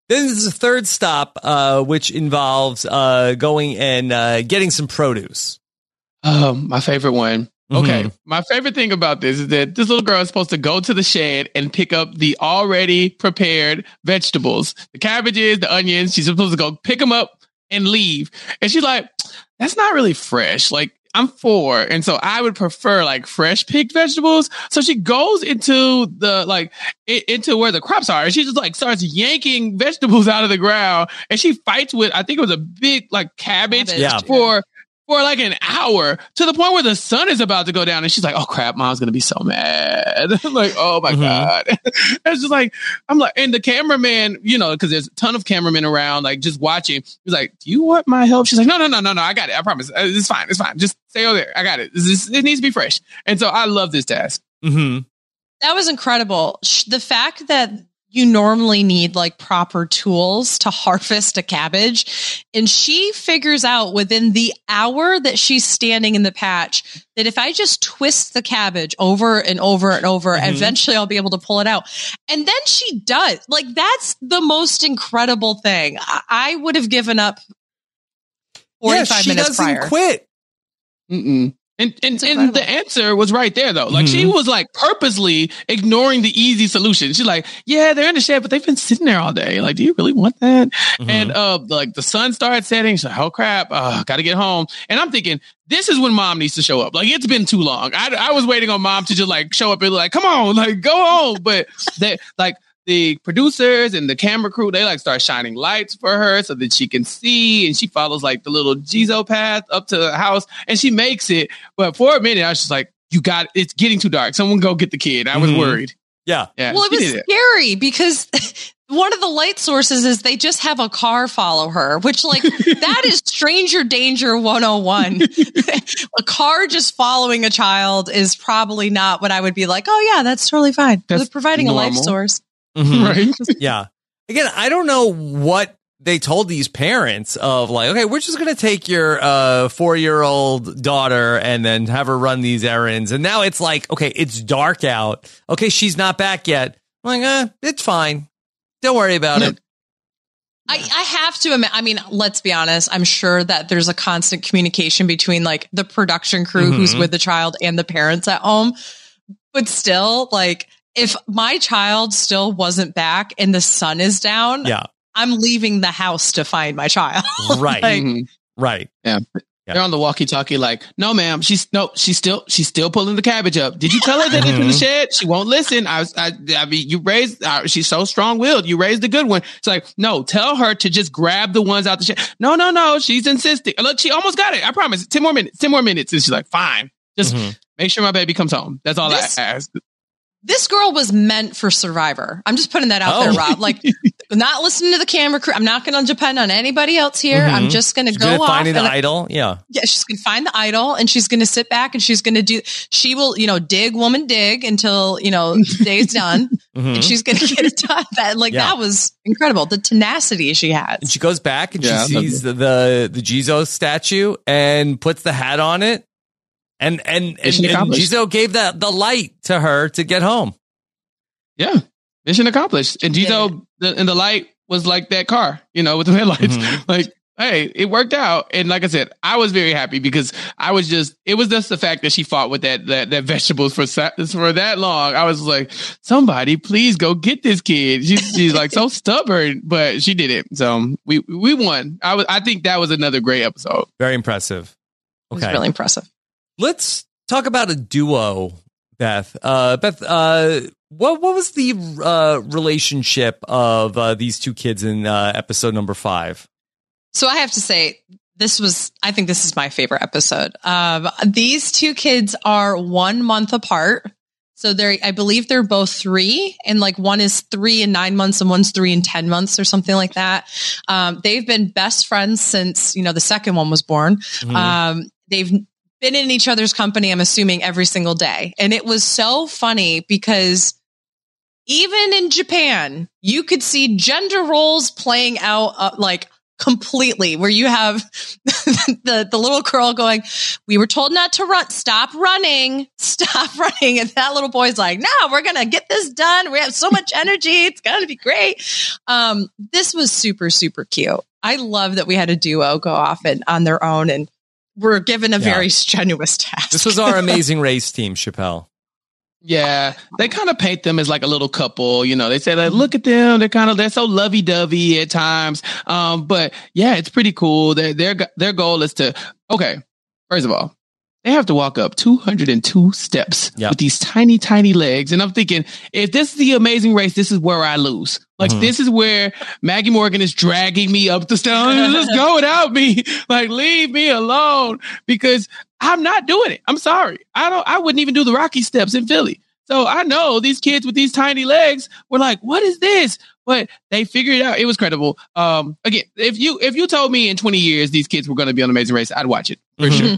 Then there's a third stop, uh, which involves uh, going and uh, getting some produce. Um, my favorite one. Okay. Mhm. My favorite thing about this is that this little girl is supposed to go to the shed and pick up the already prepared vegetables, the cabbages, the onions. She's supposed to go pick them up and leave. And she's like, that's not really fresh. Like, I'm four. And so I would prefer like fresh picked vegetables. So she goes into the like i- into where the crops are and she just like starts yanking vegetables [laughs] out of the ground and she fights with I think it was a big like cabbage Cabbage, Yeah. for for like an hour to the point where the sun is about to go down and she's like, Oh crap, mom's gonna be so mad. [laughs] I'm like, oh my Mhm. God. [laughs] it's just like I'm like and the cameraman, you know, because there's a ton of cameramen around, like just watching. He's like, Do you want my help? She's like, No, no, no, no, no, I got it. I promise. Uh, It's fine, it's fine. Just stay over there. I got it. This it needs to be fresh. And so I love this task. hmm That was incredible. The fact that you normally need like proper tools to harvest a cabbage. And she figures out within the hour that she's standing in the patch that if I just twist the cabbage over and over and over, Mhm. eventually I'll be able to pull it out. And then she does. Like that's the most incredible thing. I, I would have given up 45 yeah, she minutes doesn't prior. quit. Mm-mm. And and, and the answer was right there though. Like she Mhm. was like purposely ignoring the easy solution. She's like, yeah, they're in the shed, but they've been sitting there all day. Like, do you really want that? Mhm. And uh, like the sun started setting. She's like, oh crap, uh, got to get home. And I'm thinking, this is when mom needs to show up. Like it's been too long. I, I was waiting on mom to just like show up and like, come on, like go home. But they like the producers and the camera crew, they like start shining lights for her so that she can see. And she follows like the little Jizo path up to the house and she makes it. But for a minute, I was just like, you got it's getting too dark. Someone go get the kid. I was Mhm. worried. Yeah. Yeah, Well, it was did it. scary because [laughs] one of the light sources is they just have a car follow her, which like [laughs] that is stranger danger 101. [laughs] a car just following a child is probably not what I would be like, oh yeah, that's totally fine. That's They're providing a life source. Mhm. [laughs] Right? [laughs] Yeah. Again, I don't know what they told these parents of like, okay, we're just going to take your uh, four year old daughter and then have her run these errands. And now it's like, okay, it's dark out. Okay, she's not back yet. I'm like, uh, it's fine. Don't worry about it. I, I have to admit, I mean, let's be honest. I'm sure that there's a constant communication between like the production crew who's Mhm. with the child and the parents at home. But still, like, if my child still wasn't back and the sun is down, Yeah. I'm leaving the house to find my child. [laughs] Right. Like- Mhm. right. They're on the walkie-talkie, like, no, ma'am, she's no, she's still, she's still pulling the cabbage up. Did you tell her that it's in the shed? She won't listen. I, I, I mean, you raised, uh, she's so strong-willed. You raised a good one. It's like, no, tell her to just grab the ones out the shed. No, no, no, she's insisting. Look, she almost got it. I promise. Ten more minutes. Ten more minutes. And she's like, fine. Just Mhm. make sure my baby comes home. That's all This- I ask. This girl was meant for Survivor. I'm just putting that out Oh. there, Rob. Like, [laughs] not listening to the camera crew. I'm not going to depend on anybody else here. I'm Mhm. just going to She's go good at off. finding the and- idol. Yeah. yeah, she's going to find the idol and she's going to sit back and she's going to do, she will, you know, dig, woman, dig until, you know, day's [laughs] done Mhm. and she's going to get it done. [laughs] That, like, Yeah. that was incredible. The tenacity she has. And she goes back and Yeah, she sees the, the the Jizo statue and puts the hat on it. And and and, Mission and accomplished. Jizo gave that the light to her to get home. Yeah. Mission accomplished. And Jizo the, and the light was like that car, you know, with the headlights. Mhm. [laughs] Like, hey, it worked out. And like I said, I was very happy because I was just, it was just the fact that she fought with that, that, that vegetables for, for that long. I was like, somebody please go get this kid. She's, she's like so [laughs] stubborn, but she did it. So we, we won. I was, I think that was another great episode. Very impressive. It was Okay. really impressive. Let's talk about a duo, Beth. Uh, Beth, uh, what what was the uh, relationship of uh, these two kids in uh, episode number five? So I have to say, this was, I think this is my favorite episode. Um, these two kids are one month apart. So they're, I believe they're both three and like one is three and nine months and one's three and 10 months or something like that. Um, they've been best friends since, you know, the second one was born. Mhm. Um, they've been in each other's company, I'm assuming every single day. And it was so funny because even in Japan, you could see gender roles playing out uh, like completely where you have [laughs] the the little girl going we were told not to run stop running stop [laughs] running. And that little boy's like no we're gonna get this done. We have so much energy. It's gonna be great. Um this was super super cute. I love that we had a duo go off and on their own and were given a Yeah. very strenuous task This was our [laughs] amazing race team, Chappelle. Yeah, they kind of paint them as like a little couple. You know, they say like, look at them. They're kind of they're so lovey dovey at times. Um, but yeah, it's pretty cool. Their their their goal is to okay. First of all, they have to walk up 202 steps Yeah. with these tiny tiny legs, and I'm thinking if this is the Amazing Race, this is where I lose. Like Mhm. this is where Maggie Morgan is dragging me up the stone. [laughs] Let's go without me. Like leave me alone because I'm not doing it. I'm sorry. I don't, I wouldn't even do the Rocky steps in Philly. So I know these kids with these tiny legs were like, what is this? But they figured it out. It was credible. Um, again, if you, if you told me in 20 years these kids were going to be on Amazing Race, I'd watch it for Mhm. sure.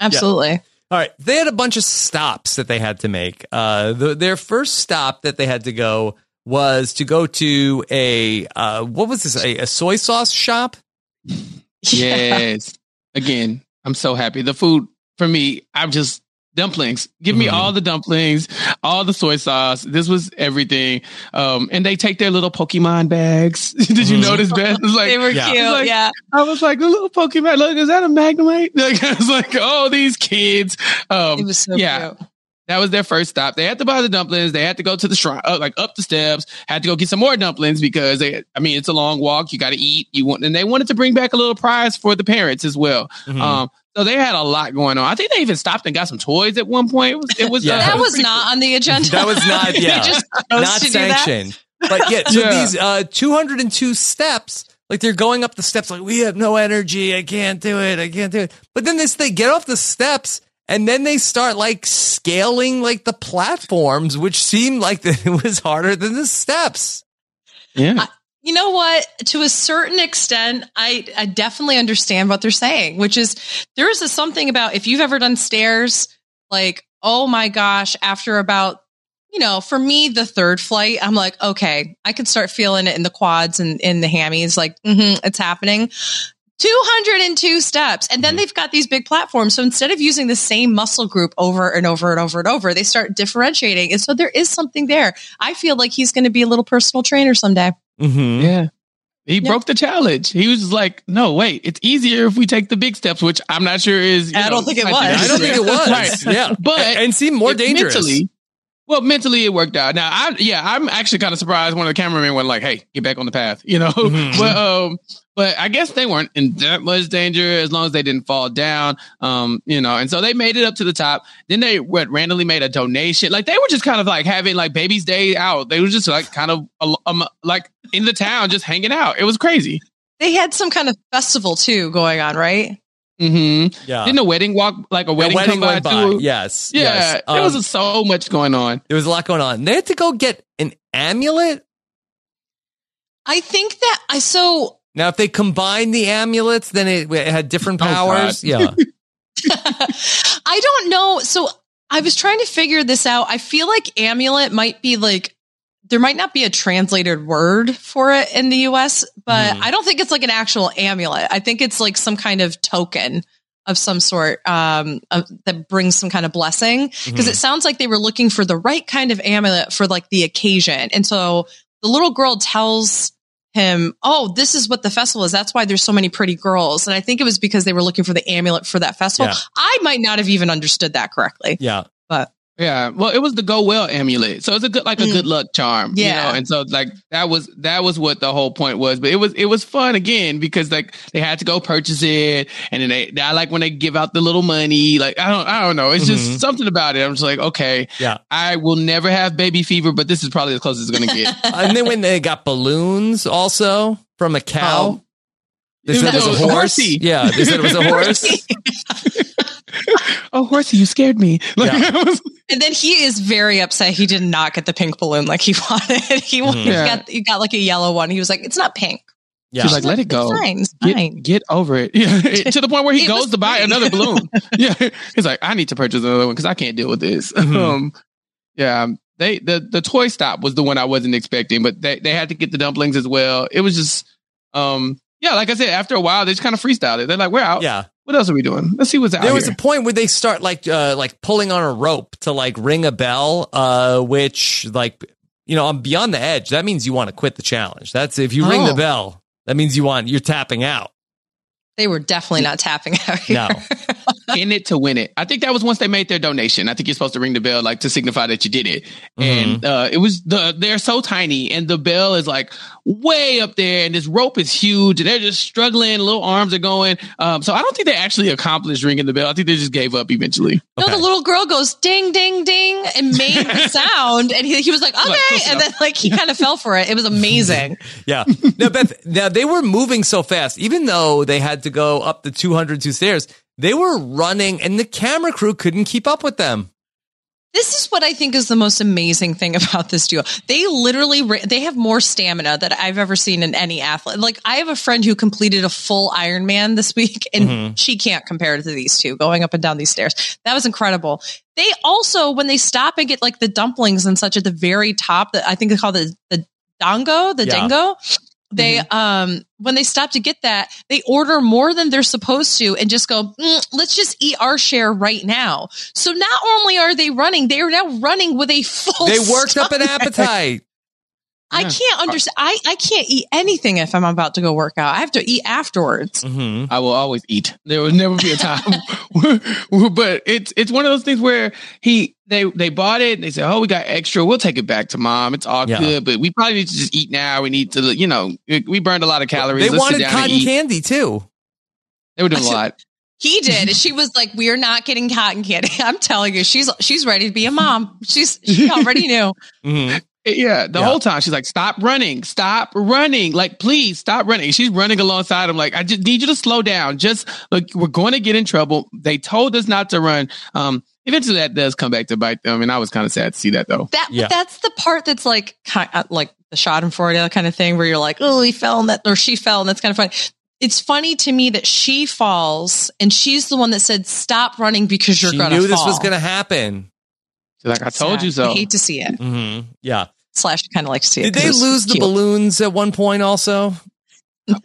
Absolutely All right, they had a bunch of stops that they had to make. Uh, the, their first stop that they had to go was to go to a uh, what was this? A, a soy sauce shop. Yes. [laughs] Again, I'm so happy. The food for me, I'm just dumplings. Give me Mhm. all the dumplings, all the soy sauce. This was everything. Um, and they take their little Pokemon bags. [laughs] Did you Mhm. notice, Beth? It's like they were Yeah. cute Like- yeah I was like, the little Pokemon, look, is that a Magnemite? [laughs] Like, I was like, oh, these kids. Um, it was so yeah. cute that was their first stop. They had to buy the dumplings. They had to go to the shrine, uh, like up the steps, had to go get some more dumplings because they, I mean, it's a long walk. You got to eat. You want, and they wanted to bring back a little prize for the parents as well. Mhm. Um, so they had a lot going on. I think they even stopped and got some toys at one point. It was, it was, Yeah. uh, that it was pretty not on the agenda That was not- [laughs] yeah. just not to do that. sanctioned. But yeah, so Yeah. these uh, 202 steps, like they're going up the steps, like we have no energy. I can't do it. I can't do it. But then this, they get off the steps And then they start like scaling like the platforms, which seemed like [laughs] it was harder than the steps. Yeah. You know what? To a certain extent, I, I definitely understand what they're saying, which is there is a something about if you've ever done stairs, like, oh my gosh, after about, you know, for me, the third flight, I'm like, okay, I can start feeling it in the quads and in the hammies, like, mm-hmm, it's happening. 202 steps. And then they've got these big platforms. So instead of using the same muscle group over and over and over and over, they start differentiating. And so there is something there. I feel like he's going to be a little personal trainer someday. Mm-hmm. Yeah. He Yeah. broke the challenge. He was like, no, wait, it's easier if we take the big steps, which I'm not sure is. you I know, don't think it was. I don't think it was. Right. Yeah. But and seem more dangerous. Mentally, well, mentally it worked out. Now, I yeah, I'm actually kind of surprised. One of the cameramen went like, "Hey, get back on the path," you know. Mhm. [laughs] but um, but I guess they weren't in that much danger as long as they didn't fall down. Um, you know, and so they made it up to the top. Then they what randomly made a donation. Like they were just kind of like having like baby's day out. They were just like kind of um, like in the town, just hanging out. It was crazy. They had some kind of festival too going on, right? Mm-hmm. Yeah. Didn't a wedding walk like a The wedding, wedding come by went by. too? Yes. Yeah, yes. there Um, was so much going on. there was a lot going on. They had to go get an amulet. I think that I so Now, if they combined the amulets, then it, it had different Oh, powers. [laughs] yeah. I don't know. So I was trying to figure this out. I feel like amulet might be like there might not be a translated word for it in the US, but Mhm. I don't think it's like an actual amulet. I think it's like some kind of token of some sort um, of, that brings some kind of blessing because Mhm. it sounds like they were looking for the right kind of amulet for like the occasion. And so the little girl tells him, "Oh, this is what the festival is. That's why there's so many pretty girls." And I think it was because they were looking for the amulet for that festival. Yeah. I might not have even understood that correctly. Yeah. Yeah, well, it was the go well amulet, so it's a good like a Mm. good luck charm. Yeah. you know? and so like that was that was what the whole point was. But it was it was fun again because like they had to go purchase it, and then they I like when they give out the little money. Like I don't I don't know, it's Mhm. just something about it. I'm just like okay, Yeah. I will never have baby fever, but this is probably as close as it's gonna get. [laughs] and then when they got balloons also from a cow. Oh. They It said it was was a a horse. horsey. Yeah, they said it was a [laughs] horse. Oh, horsey, you scared me. Like, Yeah. [laughs] Was- And then he is very upset. He did not get the pink balloon like he [laughs] wanted. He, Mhm. he Yeah. got he got like a yellow one. He was like, "It's not pink. Yeah. She's like, let it go. It's fine. It's Get, fine." get over it. [laughs] Yeah, to the point where he It goes to buy another balloon. yeah, he's like, I need to purchase another one because I can't deal with this. Mhm. Um, yeah, they the the toy stop was the one I wasn't expecting, but they they had to get the dumplings as well. It was just, um, yeah, like I said, after a while they just kind of freestyled it. They're like, we're out. Yeah. What else are we doing? Let's see what's out There was here. a point where they start like uh like pulling on a rope to like ring a bell, uh, which like you know, on beyond the edge, that means you want to quit the challenge. That's if you ring the Oh. bell, that means you want you're tapping out. They were definitely not tapping out here. No. [laughs] in it to win it. I think that was once they made their donation. I think you're supposed to ring the bell like to signify that you did it. And uh, it was the they're so tiny, and the bell is like way up there, and this rope is huge, and they're just struggling. Little arms are going. Um, so I don't think they actually accomplished ringing the bell. I think they just gave up eventually. No, Okay. the little girl goes ding, ding, ding, and made the [laughs] sound, and he, he was like, "Okay," close and then like he kind of fell for it. It was amazing. [laughs] Yeah. Now, Beth, now they were moving so fast, even though they had to go up the 202 stairs, they were running and the camera crew couldn't keep up with them. This is what I think is the most amazing thing about this duo. They literally they have more stamina that I've ever seen in any athlete. Like I have a friend who completed a full Ironman this week, and Mhm. she can't compare to these two going up and down these stairs. That was incredible. They also, when they stop and get like the dumplings and such at the very top, that I think they call the the dango, the Yeah. dingo. They um when they stop to get that, they order more than they're supposed to and just go, "Mm, let's just eat our share right now. So not only are they running, they are now running with a full They worked up an appetite. I can't understand. I, I can't eat anything if I'm about to go work out. I have to eat afterwards. hmm I will always eat. There will never be a time, [laughs] but it's it's one of those things where he they they bought it. and They said, "Oh, we got extra. We'll take it back to mom. It's all Yeah. good, but we probably need to just eat now. We need to, you know, we we burned a lot of calories. They Let's wanted cotton candy too. They were doing a lot. [laughs] He did. [laughs] she was like, "We are not getting cotton candy." I'm telling you, she's she's ready to be a mom. She's she already knew. hmm Yeah, the Yeah. whole time she's like, "Stop running, stop running! Like, please stop running." She's running alongside him, like, "I just need you to slow down. Just look, we're going to get in trouble. They told us not to run." Um, eventually, that does come back to bite them, and I was kind of sad to see that though. That Yeah. that's the part that's like kind of like the shot in Florida kind of thing where you're like, oh, he fell and that or she fell and that's kind of funny. It's funny to me that she falls and she's the one that said stop running because you're she gonna knew this was going to happen. She's like, "I told Sad. you so." I hate to see it. hmm Yeah. Slash kind of like to see it. Did 'cause they it's lose the cute. balloons at one point? Also,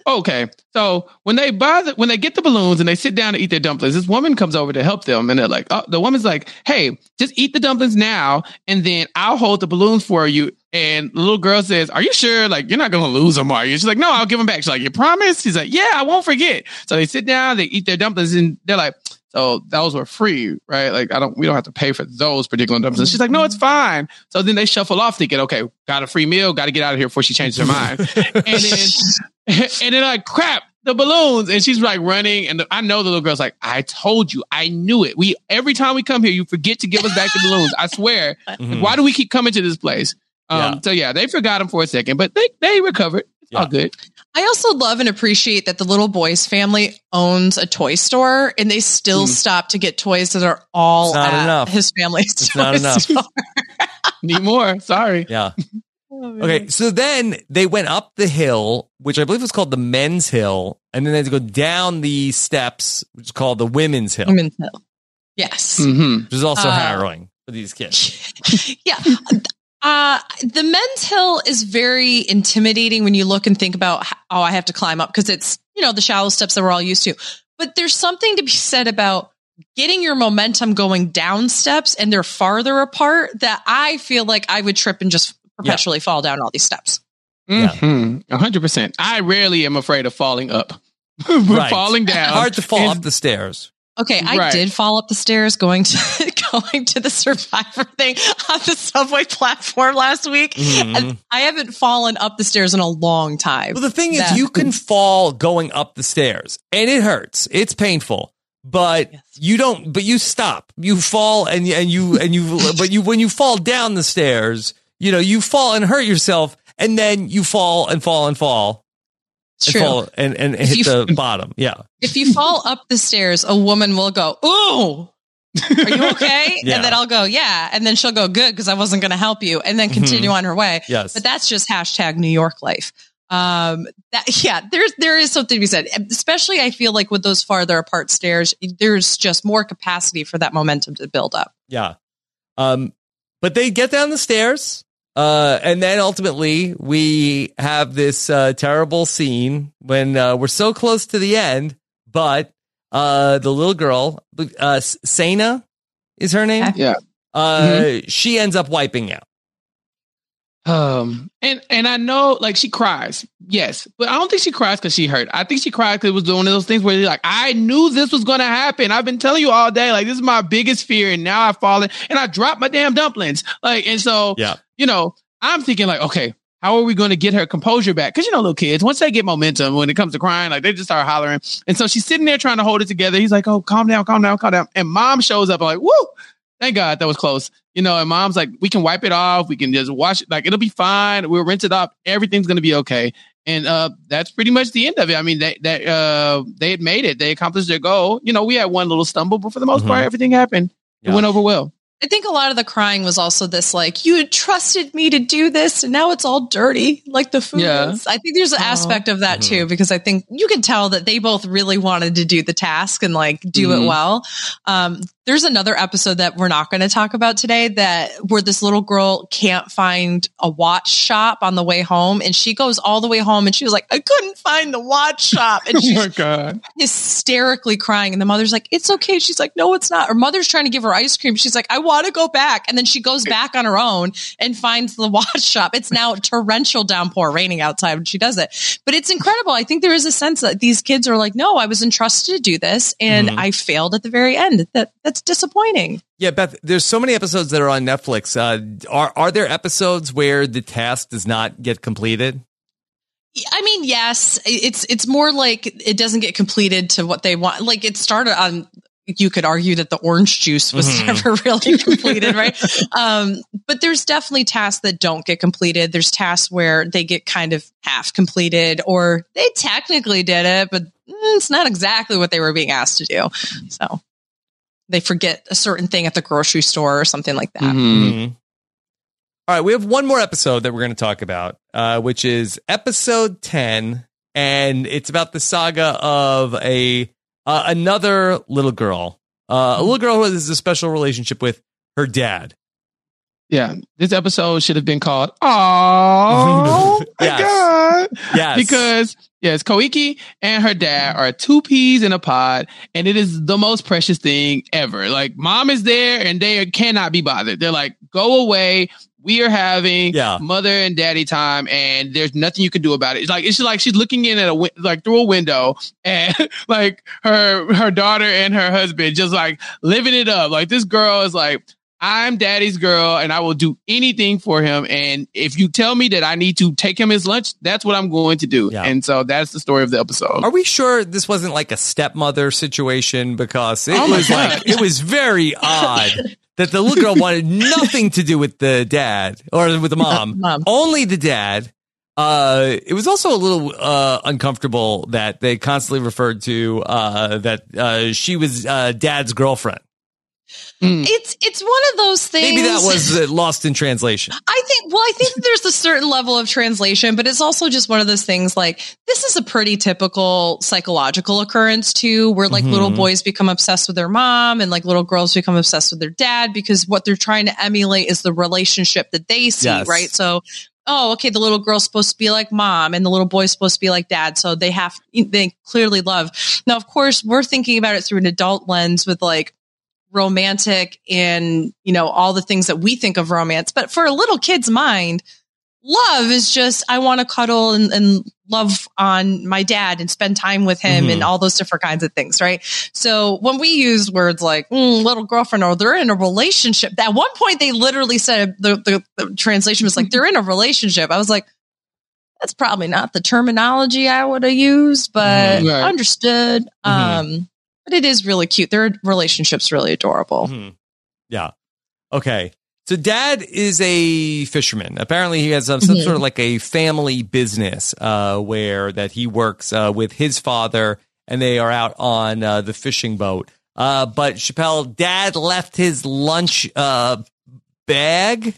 Okay, so when they buy the, when they get the balloons and they sit down to eat their dumplings, this woman comes over to help them, and they're like, "Oh, the woman's like, hey, just eat the dumplings now, and then I'll hold the balloons for you." And the little girl says, "Are you sure? Like, you're not gonna lose them, are you?" She's like, "No, I'll give them back." She's like, "You promise?" She's like, "Yeah, I won't forget." So they sit down, they eat their dumplings, and they're like, "So those were free, right? Like, I don't, we don't have to pay for those particular dumplings." She's like, "No, it's fine." So then they shuffle off, thinking, "Okay, got a free meal, got to get out of here before she changes her mind." [laughs] and then [laughs] and then like crap the balloons and she's like running and i know the little girl's like i told you i knew it we every time we come here you forget to give us back the balloons i swear [laughs] Mhm. why do we keep coming to this place um Yeah. so yeah they forgot him for a second but they they recovered it's Yeah. all good I also love and appreciate that the little boy's family owns a toy store and they still Mhm. stop to get toys that are all It's not at enough. his family's It's toy not enough. store. [laughs] need more sorry yeah. [laughs] Oh, Okay, so then they went up the hill, which I believe was called the men's hill, and then they had to go down the steps, which is called the women's hill, Women's Hill. Yes. hmm is also Uh, harrowing for these kids. [laughs] yeah. Uh, the men's hill is very intimidating when you look and think about, how, oh, I have to climb up because it's, you know, the shallow steps that we're all used to. But there's something to be said about getting your momentum going down steps and they're farther apart that I feel like I would trip and just perpetually fall down all these steps. Yeah. hmm 100% i rarely am afraid of falling up but [laughs] Right. falling down Hard to fall is- up the stairs. Okay, I Right. did fall up the stairs going to [laughs] going to the survivor thing on the subway platform last week. Mhm. And I haven't fallen up the stairs in a long time. Well, the thing is, you can fall going up the stairs, and it hurts. It's painful, but Yes. you don't. But you stop. You fall, and and you and you. [laughs] but you when you fall down the stairs, you know you fall and hurt yourself, and then you fall and fall and fall It's true. fall and and If hit you- the bottom. Yeah, If you fall up the stairs, a woman will go, "Ooh, are you okay?" Yeah. [laughs] And then I'll go, "Yeah," and then she'll go, "Good," because I wasn't going to help you, and then continue on her way. yes. But that's just hashtag New York life. Um, that yeah, there's there is something to be said, especially I feel like with those farther apart stairs, there's just more capacity for that momentum to build up. Yeah. Um, but they get down the stairs. Uh, and then ultimately we have this, uh, terrible scene when, uh, we're so close to the end, but, uh, the little girl, uh, Sana is her name. Okay. Yeah. Uh, she ends up wiping out. Um, and and I know like she cries, yes, but I don't think she cries because she hurt. I think she cried because it was one of those things where you're like, I knew this was gonna happen. I've been telling you all day, like this is my biggest fear, and now I've fallen and I dropped my damn dumplings. Like, and so Yeah. You know, I'm thinking like, okay, how are we going to get her composure back? Because you know, little kids, once they get momentum when it comes to crying, like they just start hollering. And so she's sitting there trying to hold it together. He's like, oh, calm down, calm down, calm down. And mom shows up. I'm like, woo, thank God that was close. You know, and mom's like, we can wipe it off. We can just wash it. Like it'll be fine. We'll rinse it off. Everything's going to be okay. And uh, that's pretty much the end of it. I mean, they they uh, they had made it. They accomplished their goal. You know, we had one little stumble, but for the most Mhm. part, everything happened. Yeah. It went over well. I think a lot of the crying was also this like you had trusted me to do this and now it's all dirty like the food Yeah. is. I think there's an Aw. aspect of that Mhm. too because I think you can tell that they both really wanted to do the task and like do it Mhm. well. Um, there's another episode that we're not going to talk about today that where this little girl can't find a watch shop on the way home and she goes all the way home and she was like I couldn't find the watch shop and [laughs] Oh she's my God. hysterically crying. And the mother's like, it's okay. She's like, no, it's not. Her mother's trying to give her ice cream. She's like, I want to go back. And then she goes back on her own and finds the [laughs] watch shop. It's now torrential downpour raining outside when she does it. But it's incredible. I think there is a sense that these kids are like, no, I was entrusted to do this and Mhm. I failed at the very end. That that's disappointing. Yeah, Beth, there's so many episodes that are on Netflix. Uh, are, are there episodes where the task does not get completed? I mean, yes, it's it's more like it doesn't get completed to what they want. Like it started on you could argue that the orange juice was Mhm. never [laughs] really completed, right? Um, but there's definitely tasks that don't get completed. There's tasks where they get kind of half completed or they technically did it, but mm, it's not exactly what they were being asked to do. So they forget a certain thing at the grocery store or something like that. Mhm. Mhm. All right, we have one more episode that we're going to talk about, uh, which is episode ten, and it's about the saga of a uh, another little girl, uh, a little girl who has a special relationship with her dad. Yeah, this episode should have been called "Oh [laughs] my Yes. God," Yes, because yes, Koiki and her dad are two peas in a pod, and it is the most precious thing ever. Like, mom is there, and they cannot be bothered. They're like, "Go away." We are having Yeah. mother and daddy time, and there's nothing you can do about it. It's like it's like she's looking in at a like through a window, [laughs] and like her her daughter and her husband just like living it up. Like this girl is like, I'm daddy's girl and I will do anything for him. And if you tell me that I need to take him his lunch, that's what I'm going to do. Yeah. And so that's the story of the episode. Are we sure this wasn't like a stepmother situation? Because it Oh was God. like it was very [laughs] odd that the little girl wanted nothing to do with the dad or with the mom, [laughs] Mom. only the dad. Uh, it was also a little uh, uncomfortable that they constantly referred to uh, that uh, she was uh, dad's girlfriend. Mm. It's it's one of those things. Maybe that was uh, lost in translation. [laughs] I think, well, I think there's a certain level of translation, but it's also just one of those things like this is a pretty typical psychological occurrence too, where like little Mhm. boys become obsessed with their mom and like little girls become obsessed with their dad because what they're trying to emulate is the relationship that they see, Yes. right? So, oh, okay, the little girl's supposed to be like mom and the little boy's supposed to be like dad. So they have, they clearly love. Now, of course, we're thinking about it through an adult lens with like, romantic and you know all the things that we think of romance but for a little kid's mind love is just i want to cuddle and, and love on my dad and spend time with him Mhm. and all those different kinds of things right so when we use words like mm, little girlfriend or they're in a relationship at one point they literally said the, the, the translation was like they're in a relationship i was like that's probably not the terminology i would have used but Mhm. Right. understood Mhm. um but it is really cute their relationship's really adorable Mhm. Yeah. Okay. So dad is a fisherman. Apparently he has some, some Mhm. sort of like a family business uh, where that he works uh, with his father and they are out on uh, the fishing boat. Uh, but Chappelle, dad left his lunch uh, bag.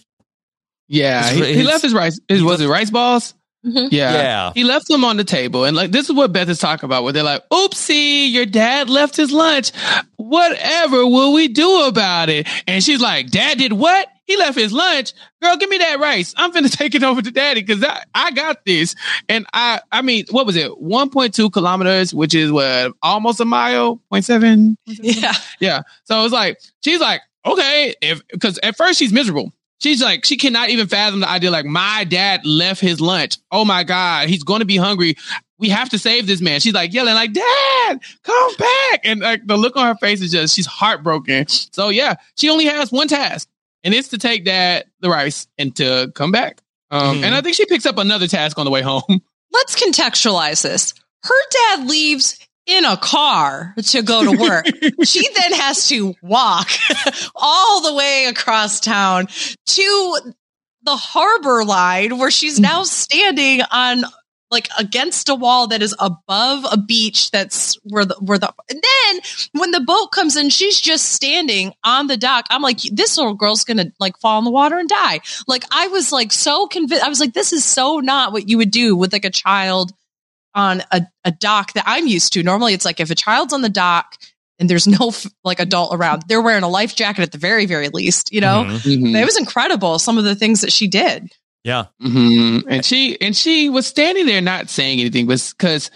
Yeah. His- He, he his- left his rice. His, was it rice balls? Mhm. Yeah. Yeah. He left them on the table. And like, this is what Beth is talking about, where they're like, oopsie, your dad left his lunch. Whatever will we do about it? And she's like, dad did what? He left his lunch. Girl, give me that rice. I'm going [laughs] to take it over to daddy because I, I got this. And I, I mean, what was it? 1.2 kilometers, which is what, almost a mile, 0.7? Yeah. Yeah. So it's like, she's like, okay, if, cause at first she's miserable. She's like, she cannot even fathom the idea, like, my dad left his lunch. Oh my God, he's going to be hungry. We have to save this man. She's like yelling, like, Dad, come back. And like the look on her face is just, she's heartbroken. So yeah, she only has one task, and it's to take dad the rice and to come back. Um, Mhm. And I think she picks up another task on the way home. [laughs] Let's contextualize this. Her dad leaves in a car to go to work. [laughs] she then has to walk [laughs] all the way across town to the harbor line where she's now mm. standing on like against a wall that is above a beach that's where the where the and then when the boat comes in she's just standing on the dock. I'm like this little girl's gonna like fall in the water and die. Like i was like so convinced i was like this is so not what you would do with like a child on a, a dock that i'm used to. Normally it's like if a child's on the dock and there's no like adult around they're wearing a life jacket at the very very least you know? Mhm. it was incredible some of the things that she did. Yeah. hmm And she and she was standing there not saying anything, was because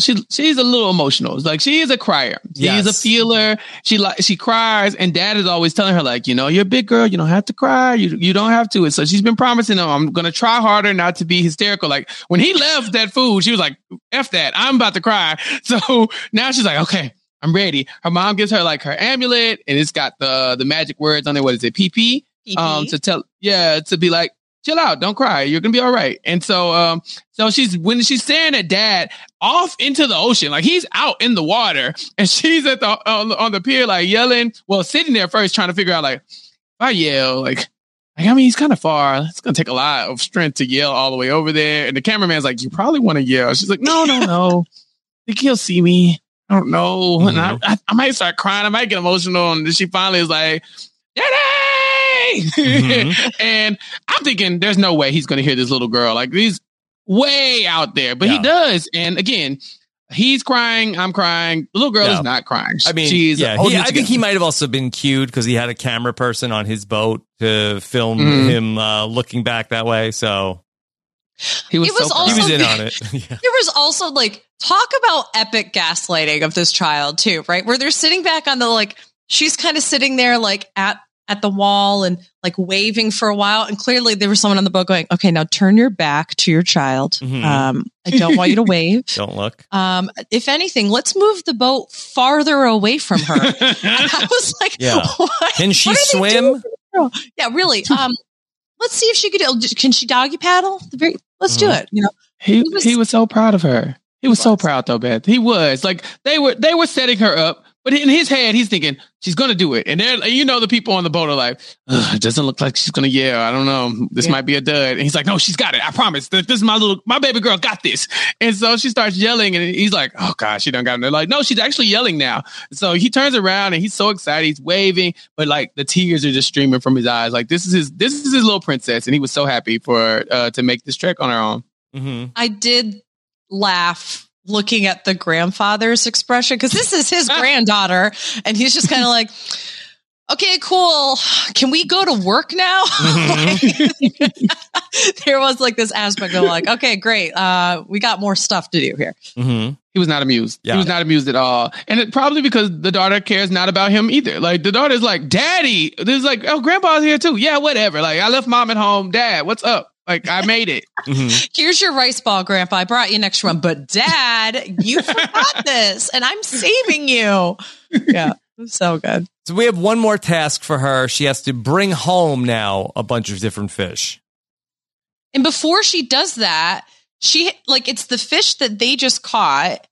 she she's a little emotional. Like she is a crier. She is a feeler. She like she cries, and Dad is always telling her like, you know, you're a big girl. You don't have to cry. You you don't have to. And so she's been promising him, I'm gonna try harder not to be hysterical. Like when he left that food, she was like, "F that, I'm about to cry." [laughs] So now she's like, okay. I'm ready. Her mom gives her like her amulet, and it's got the the magic words on it. What is it? PP um to tell yeah to be like chill out don't cry you're gonna be all right and so um so she's when she's staring at dad off into the ocean. Like he's out in the water and [laughs] she's at the on, the- on the pier like yelling. Well, sitting there first trying to figure out like if I yell like. Like, I mean, he's kind of far. It's gonna take a lot of strength to yell all the way over there. And the cameraman's like, "You probably want to yell." She's like, "No, no, no. I [laughs] think he'll see me. I don't know." And I, I, I might start crying. I might get emotional. And then she finally is like, "Daddy!" [laughs] Mhm. and I'm thinking, there's no way he's gonna hear this little girl. Like he's way out there, but he does. And again, he's crying. I'm crying. The little girl Yeah. is not crying. I mean, she's yeah, he, it I think he might have also been cued because he had a camera person on his boat to film Mhm. him uh, looking back that way. So He was, It was so also- he was in [laughs] on it. [laughs] yeah. There was also like talk about epic gaslighting of this child too, right? Where they're sitting back on the like she's kind of sitting there like at at the wall and like waving for a while, and clearly there was someone on the boat going, "Okay, now turn your back to your child. Mhm. Um, I don't want you to [laughs] wave. Don't look. Um, if anything, let's move the boat farther away from her." And [laughs] I was like, Yeah. [laughs] what? Can she What swim? doing to this girl? Yeah, really. Um, let's see if she could. Can she doggy paddle? The very- Let's do Mhm. it. You know, he, He was- he was so proud of her. He was, so was. proud though, Beth. He was like they were they were setting her up, but in his head he's thinking she's gonna do it. And they're you know the people on the boat are like, it doesn't look like she's gonna yell. I don't know. This Yeah. might be a dud. And he's like, no, she's got it. I promise. This this is my little my baby girl got this. And so she starts yelling, and he's like, oh gosh, she done got it. They're like, no, she's actually yelling now. So he turns around and he's so excited. He's waving, but like the tears are just streaming from his eyes. Like this is his this is his little princess, and he was so happy for uh, to make this trek on her own. hmm I did laugh looking at the grandfather's expression because this is his [laughs] granddaughter, and he's just kind of like, "Okay, cool. Can we go to work now?" [laughs] there was like this aspect of like, "Okay, great. Uh, we got more stuff to do here." hmm He was not amused. Yeah. He was not amused at all. And it probably because the daughter cares not about him either. Like the daughter's like, Daddy, there's like, oh, grandpa's here too. Yeah, whatever. Like I left mom at home. Dad, what's up? Like I made it. [laughs] hmm Here's your rice ball, Grandpa. I brought you an extra one, but Dad, you [laughs] forgot this, and I'm saving you. Yeah, so good. So we have one more task for her. She has to bring home now a bunch of different fish. And before she does that, she like it's the fish that they just caught.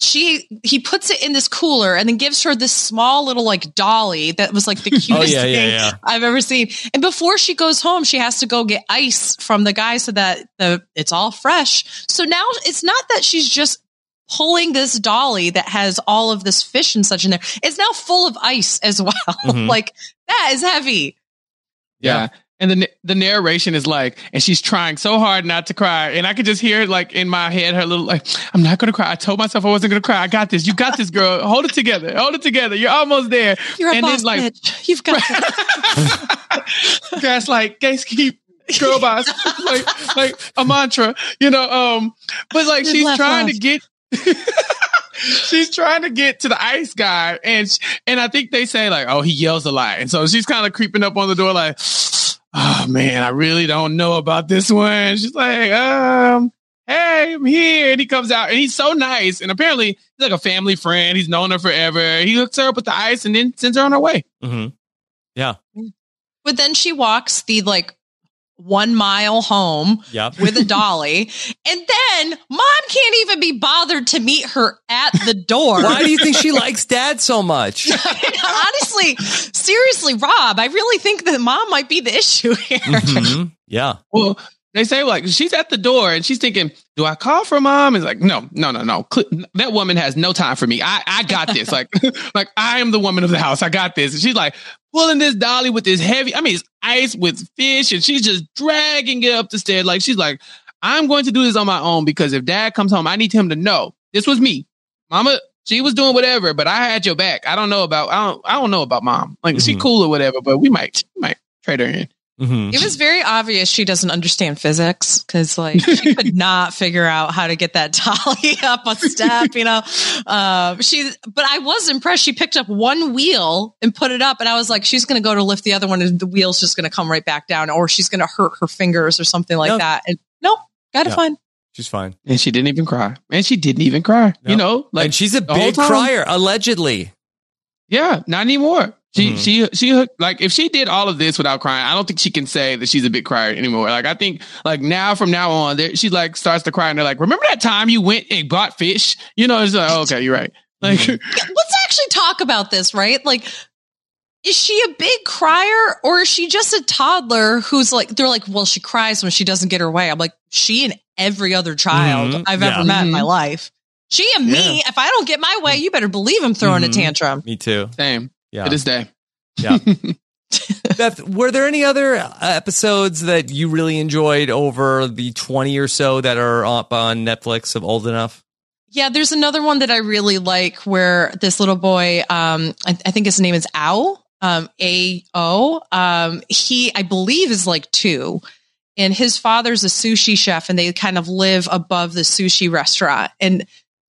She he puts it in this cooler and then gives her this small little like dolly that was like the cutest [laughs] Oh yeah, thing yeah, yeah. I've ever seen. And before she goes home, she has to go get ice from the guy so that the it's all fresh. So now it's not that she's just pulling this dolly that has all of this fish and such in there. It's now full of ice as [laughs] well. Mhm. like that is heavy. Yeah. And the the narration is like, and she's trying so hard not to cry, and I could just hear it like in my head, her little like, I'm not gonna cry. I told myself I wasn't gonna cry. I got this. You got this, girl. [laughs] Hold it together. Hold it together. You're almost there. You're a And boss like- bitch. You've got [laughs] this. That's like gatekeep girl boss, [laughs] like like a mantra, you know. Um, but like she's trying to get. she's trying to get to the ice guy, and and I think they say like, oh, he yells a lot, and so she's kind of creeping up on the door, like, oh man, I really don't know about this one. She's like, um. Hey, I'm here. And he comes out and he's so nice. And apparently he's like a family friend. He's known her forever. He hooks her up with the ice and then sends her on her way. hmm Yeah. But then she walks the like one mile home Yep. with a [laughs] dolly. and then mom can't even be bothered to meet her at the door. Why do you think she likes dad so much? [laughs] Honestly, seriously, Rob, I really think that mom might be the issue here. Mhm. Yeah. Well, they say like she's at the door and she's thinking, "Do I call for mom?" It's like, no, no, no, no. That woman has no time for me. I, I got this. like, [laughs] like I am the woman of the house. I got this. And she's like pulling this dolly with this heavy. I mean, it's ice with fish, and she's just dragging it up the stairs. Like she's like, I'm going to do this on my own because if dad comes home, I need him to know this was me, mama. She was doing whatever, but I had your back. I don't know about I don't I don't know about mom. Like she Mhm. cool or whatever, but we might we might trade her in. Hmm It was very obvious she doesn't understand physics because, like, she could [laughs] not figure out how to get that [laughs] dolly up a step. You know, uh, she. But I was impressed. She picked up one wheel and put it up, and I was like, she's going to go to lift the other one, and the wheel's just going to come right back down, or she's going to hurt her fingers or something like No. that. And nope, got it Yeah. fine. She's fine. And she didn't even cry. And she didn't even cry. No. You know, like and she's a big crier, allegedly. Yeah, not anymore. She Mhm. she she hooked- like if she did all of this without crying, I don't think she can say that she's a big crier anymore. Like I think like now from now on, there, she like starts to cry and they're like, "Remember that time you went and bought fish?" You know, it's like, oh, "Okay, you're right." Like [laughs] Let's actually talk about this, right? Like, is she a big crier or is she just a toddler who's like, they're like, well, she cries when she doesn't get her way. I'm like, she and every other child Mhm. I've Yeah. ever met in my Mhm. life. She and me, if I don't get my way, you better believe I'm throwing Mhm. a tantrum. Me too. same Yeah. to this day. Yeah. [laughs] Beth, were there any other uh, episodes that you really enjoyed over the 20 or so that are up on Netflix of Old Enough? Yeah, there's another one that I really like where this little boy, um, I, I think his name is Ao, um, A O. Um, he, I believe, is like two, and his father's a sushi chef, and they kind of live above the sushi restaurant, and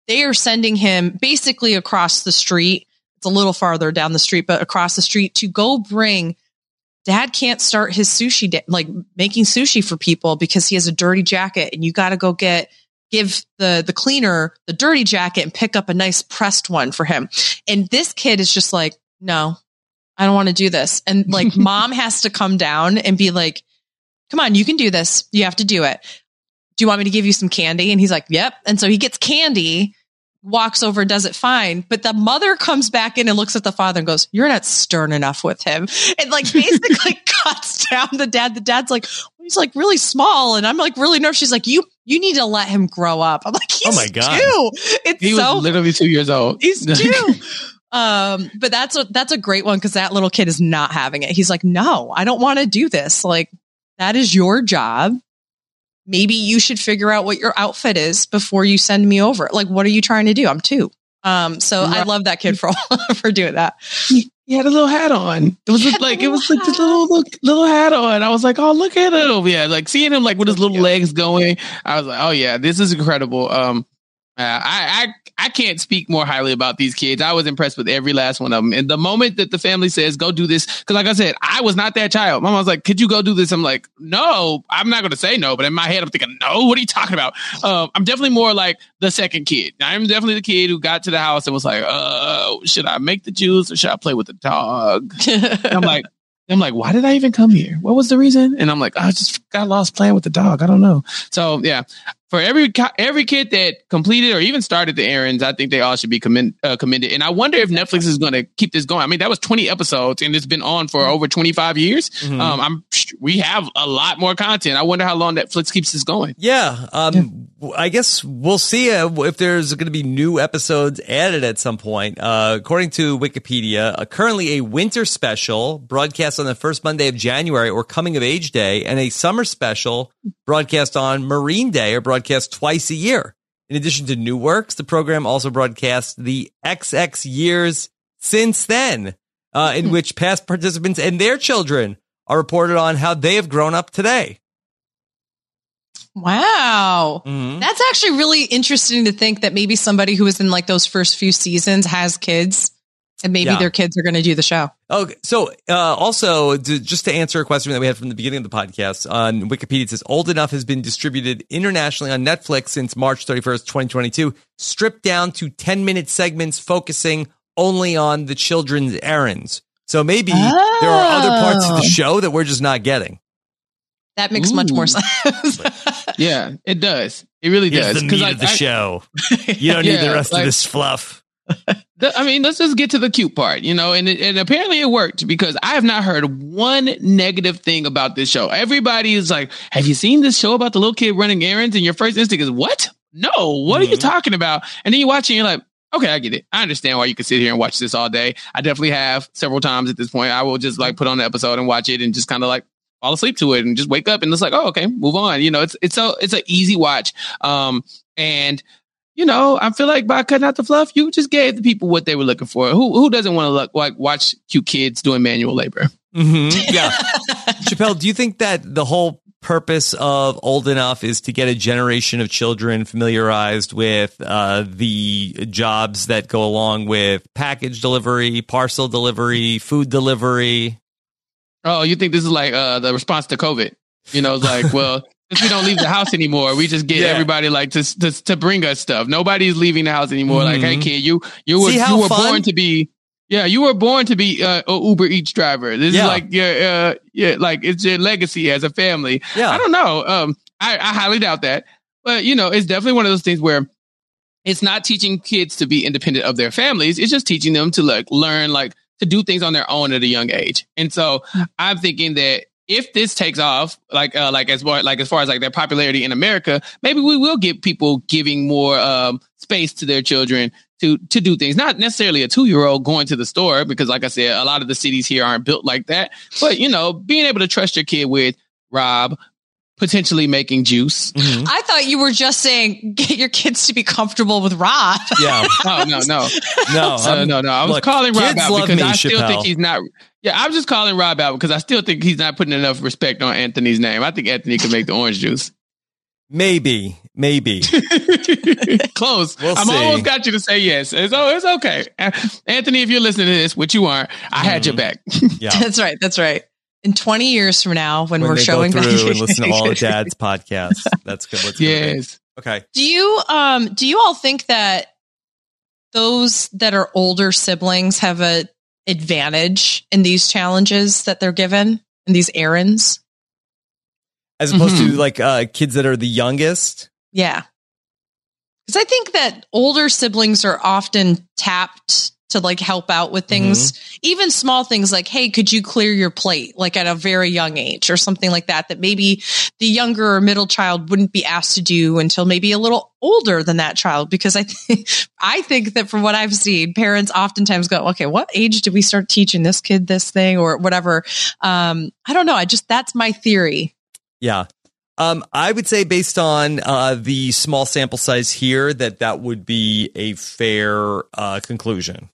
they are sending him basically across the street. It's a little farther down the street, but across the street to go bring. Dad can't start his sushi, like making sushi for people because he has a dirty jacket, and you got to go get give the the cleaner the dirty jacket and pick up a nice pressed one for him. And this kid is just like, no, I don't want to do this. And like [laughs] mom has to come down and be like, come on, you can do this. You have to do it. Do you want me to give you some candy? And he's like, yep. And so he gets candy, walks over, does it fine. But the mother comes back in and looks at the father and goes, you're not stern enough with him. And like basically [laughs] cuts down the dad. The dad's like, he's like really small. And I'm like really nervous. She's like, you, you need to let him grow up. I'm like, he's Oh my God. two. It's He so was literally two years old. He's [laughs] two. um, but that's a that's a great one because that little kid is not having it. He's like, no, I don't want to do this. Like, that is your job. Maybe you should figure out what your outfit is before you send me over. Like, what are you trying to do? I'm two. Um, so I love that kid for [laughs] for doing that. he had a little hat on. It was like it was like this little little, little hat on. I was like, oh look at him. Yeah, like seeing him like with his little legs going. I was like, oh yeah, this is incredible. Um, uh, I I I can't speak more highly about these kids. I was impressed with every last one of them. And the moment that the family says, "Go do this," because like I said, I was not that child. Mama was like, "Could you go do this?" I'm like, "No, I'm not going to say no." But in my head, I'm thinking, "No, what are you talking about?" Um, I'm definitely more like the second kid. I'm definitely the kid who got to the house and was like, "Uh, should I make the juice or should I play with the dog?" [laughs] I'm like, I'm like, why did I even come here? What was the reason? And I'm like, I just got lost playing with the dog. I don't know. So yeah, for every every kid that completed or even started the errands, I think they all should be commend, uh, commended. And I wonder if Netflix is going to keep this going. I mean, that was 20 episodes and it's been on for over 25 years. Mhm. Um, I'm we have a lot more content. I wonder how long Netflix keeps this going. Yeah, um, I guess we'll see uh, if there's going to be new episodes added at some point. Uh, according to Wikipedia, uh, currently a winter special broadcast on the first Monday of January or Coming of Age Day, and a summer special broadcast on Marine Day or broadcast twice a year. In addition to new works, the program also broadcasts the XX years since then, uh, in which past participants and their children are reported on how they have grown up today. wow. Mhm. That's actually really interesting to think that maybe somebody who was in like those first few seasons has kids and maybe Yeah. their kids are going to do the show. Okay, so uh, also to, just to answer a question that we had from the beginning of the podcast on Wikipedia, it says "Old Enough" has been distributed internationally on Netflix since March thirty first, twenty twenty two, stripped down to ten minute segments focusing only on the children's errands. So maybe there are other parts of Oh. the show that we're just not getting. That makes much more sense. [laughs] Yeah, it does. It really does. Here's the meat I- of the I- show. [laughs] You don't need the rest like- of this fluff. [laughs] The- I mean, let's just get to the cute part, you know, and it, and apparently it worked because I have not heard one negative thing about this show. Everybody is like, "Have you seen this show about the little kid running errands?" And your first instinct is, "What? No, what are you Mhm. talking about?" And then you watch it, and you're like, "Okay, I get it. I understand why you could sit here and watch this all day. I definitely have several times at this point. I will just like put on the episode and watch it and just kind of like." fall asleep to it and just wake up and it's like oh okay move on you know it's it's so it's an easy watch um and you know, I feel like by cutting out the fluff, you just gave the people what they were looking for. Who who doesn't want to look like watch cute kids doing manual labor? hmm Yeah. [laughs] Chappelle, do you think that the whole purpose of Old Enough is to get a generation of children familiarized with uh, the jobs that go along with package delivery, parcel delivery, food delivery? Oh, you think this is like uh the response to COVID? You know, it's like, [laughs] well, since we don't leave the house anymore, we just get Yeah. everybody like to, to to bring us stuff. Nobody's leaving the house anymore. Like, hey Mhm. kid, you you were you were fun? born to be Yeah, you were born to be uh, a Uber Eats driver. This Yeah. is like your, uh, yeah, like it's your legacy as a family. Yeah. I don't know. Um, I, I highly doubt that, but you know, it's definitely one of those things where it's not teaching kids to be independent of their families. It's just teaching them to like learn, like to do things on their own at a young age. And so I'm thinking that if this takes off, like, uh, like as far, like as far as like their popularity in America, maybe we will get people giving more, um, space to their children to, to do things, not necessarily a two year old going to the store, because like I said, a lot of the cities here aren't built like that, but you know, being able to trust your kid with Rob, potentially making juice. Mhm. I thought you were just saying get your kids to be comfortable with Rob. Yeah. Oh no, no, [laughs] No. no, no, no. I was look, calling Rob out because me, I still Chappelle. think he's not. Yeah, I'm just calling Rob out because I still think he's not putting enough respect on Anthony's name. I think Anthony could make the orange juice. Maybe. Maybe. [laughs] Close. We'll I'm see. almost got you to say yes. It's, oh, it's okay. Anthony, if you're listening to this, which you aren't, I had your Mhm. back. [laughs] Yeah. That's right. That's right. In 20 years from now, when, When we're they showing go through and listen to all the [laughs] dad's podcasts. That's good. What's yes. Okay. Do you um do you all think that those that are older siblings have a advantage in these challenges that they're given in these errands? As opposed to Mhm. like uh, kids that are the youngest. Yeah. Cuz I think that older siblings are often tapped to like help out with things, even small things like hey, could you clear your plate? Like at a very young age or something like that that maybe the younger or middle child wouldn't be asked to do until maybe a little older than that child. Because I think [laughs] I think that from what I've seen parents oftentimes go okay what age do we start teaching this kid this thing? or whatever. Um I don't know. I just that's my theory. Yeah. Um, I would say based on uh, the small sample size here that that would be a fair uh, conclusion.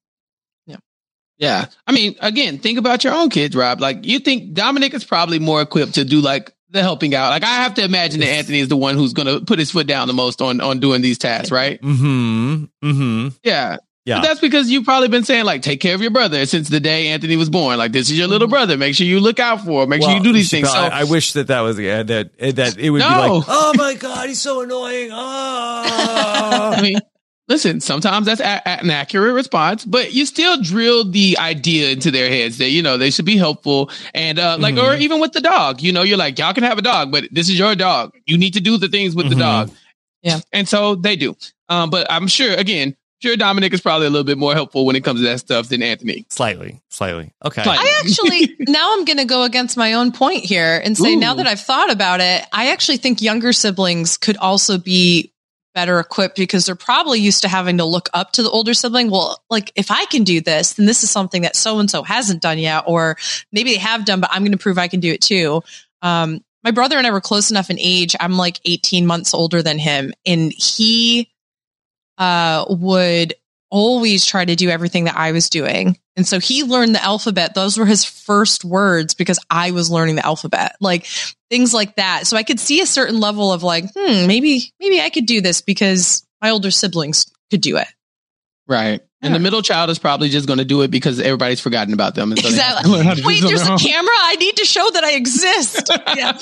Yeah. I mean, again, think about your own kids, Rob. Like, you think Dominic is probably more equipped to do like the helping out. Like, I have to imagine that Anthony is the one who's going to put his foot down the most on on doing these tasks, right? Mm-hmm. Mm-hmm. Yeah. Yeah. But that's because you've probably been saying like, take care of your brother since the day Anthony was born. Like, this is your little brother. Make sure you look out for him. Make sure you do these things. So, I, wish that that was yeah, that that it would be like, oh my god, he's so annoying. Oh. [laughs] I mean, listen, sometimes that's a- a- an accurate response, but you still drill the idea into their heads that, you know, they should be helpful. And, uh, like, or Mm-hmm. even with the dog, you know, you're like, y'all can have a dog, but this is your dog. You need to do the things with Mhm. the dog. Yeah. And so they do. Um, but I'm sure, again, sure Dominic is probably a little bit more helpful when it comes to that stuff than Anthony. slightly, slightly. Okay. Slightly. I actually [laughs] now I'm going to go against my own point here and say now that I've thought about it, I actually think younger siblings could also be better equipped because they're probably used to having to look up to the older sibling. Well, like if I can do this, then this is something that so and so hasn't done yet, or maybe they have done, but I'm going to prove I can do it too. Um, my brother and I were close enough in age. I'm like 18 months older than him, and he uh, would always try to do everything that I was doing. And so he learned the alphabet. Those were his first words because I was learning the alphabet, like things like that. So I could see a certain level of like, hmm, maybe, maybe I could do this because my older siblings could do it. Right. And the middle child is probably just going to do it because everybody's forgotten about them. And so they have to Exactly. learn how to do Wait, there's a camera. I need to show that I exist. [laughs] yeah.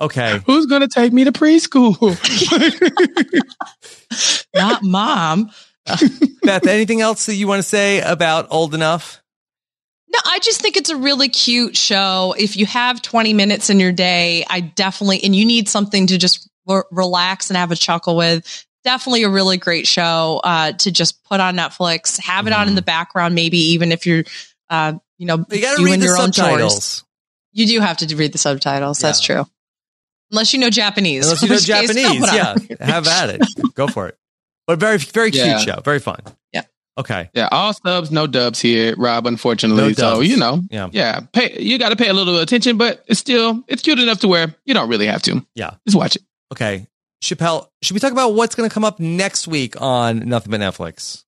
Okay. Who's going to take me to preschool? [laughs] [laughs] Not mom. [laughs] Beth, anything else that you want to say about old enough? No, I just think it's a really cute show. If you have 20 minutes in your day, I definitely, and you need something to just re- relax and have a chuckle with, definitely a really great show uh, to just put on Netflix, have it on in the background, maybe even if you're, uh, you know, You got to doing read the your own chores. subtitles. You do have to read the subtitles. That's true. Unless you know Japanese. Unless you know [laughs] which case, Japanese, yeah, have at it. Go for it. But very, very cute Yeah. show. Very fun. Yeah. Okay. Yeah, all subs, no dubs here, Rob. Unfortunately, No so you know, Yeah. yeah, pay. You got to pay a little attention, but it's still it's cute enough to where you don't really have to. Yeah. just watch it. Okay. Chappelle, should we talk about what's going to come up next week on Nothing But Netflix?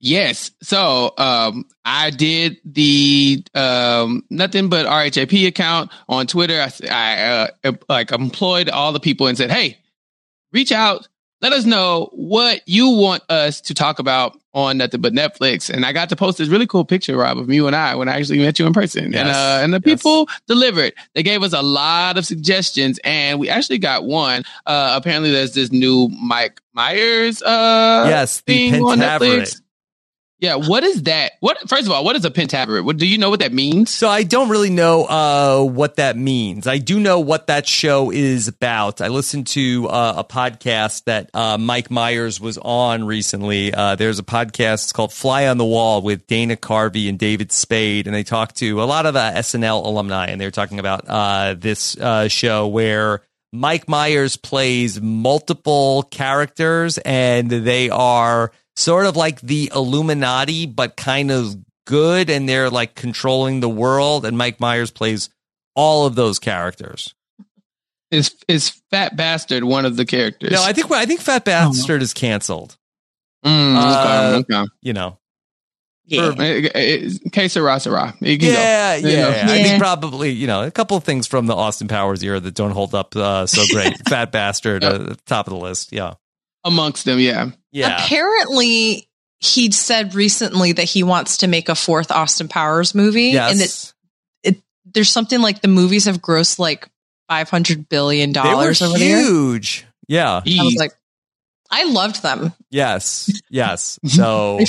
Yes. So um, I did the um, nothing but RHAP account on Twitter. I uh, like employed all the people and said, "Hey, reach out. Let us know what you want us to talk about on nothing but Netflix." And I got to post this really cool picture, Rob, of you and I when I actually met you in person. And uh, and the Yes. people delivered. They gave us a lot of suggestions, and we actually got one. Uh, apparently, there's this new Mike Myers. Uh, yes, the thing on Netflix. Yeah, what is that? What first of all, what is a pentaverate? What do you know what that means? So I don't really know uh, what that means. I do know what that show is about. I listened to uh, a podcast that uh, Mike Myers was on recently. Uh, there's a podcast it's called Fly on the Wall with Dana Carvey and David Spade, and they talked to a lot of uh, SNL alumni, and they were talking about uh, this show where Mike Myers plays multiple characters, and they are sort of like the Illuminati, but kind of good, and they're like controlling the world. And Mike Myers plays all of those characters. Is is Fat Bastard one of the characters? No, I think I think Fat Bastard oh. is canceled. Mm, uh, okay, okay. You know. Yeah. Case of Rasara. Yeah, yeah, yeah. I think probably, you know, a couple of things from the Austin Powers era that don't hold up uh, so great. [laughs] Fat Bastard, uh, top of the list. Yeah. Amongst them, yeah. Yeah. Apparently, he said recently that he wants to make a fourth Austin Powers movie. Yes. And it, it there's something like the movies have grossed like five hundred billion dollars over huge. Yeah. I was like, I loved them. Yes. Yes. [laughs] So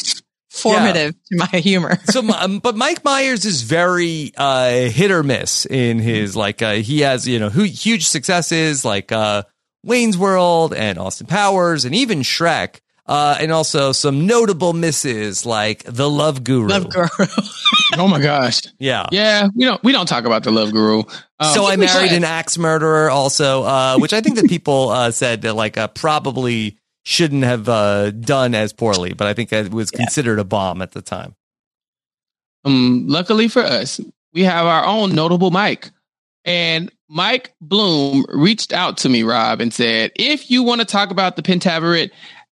formative yeah. to my humor. so, um, but Mike Myers is very uh, hit or miss in his like. Uh, he has you know huge successes like uh, Wayne's World and Austin Powers and even Shrek. Uh, and also some notable misses like the Love Guru. Love Guru. [laughs] oh my gosh. Yeah. Yeah. We don't we don't talk about the Love Guru. Um, so I married an axe murderer also, uh, which I think that people uh, said that like uh, probably shouldn't have uh, done as poorly, but I think it was considered a bomb at the time. Um, luckily for us, we have our own notable Mike. And Mike Bloom reached out to me, Rob, and said, if you want to talk about the Pentaverate,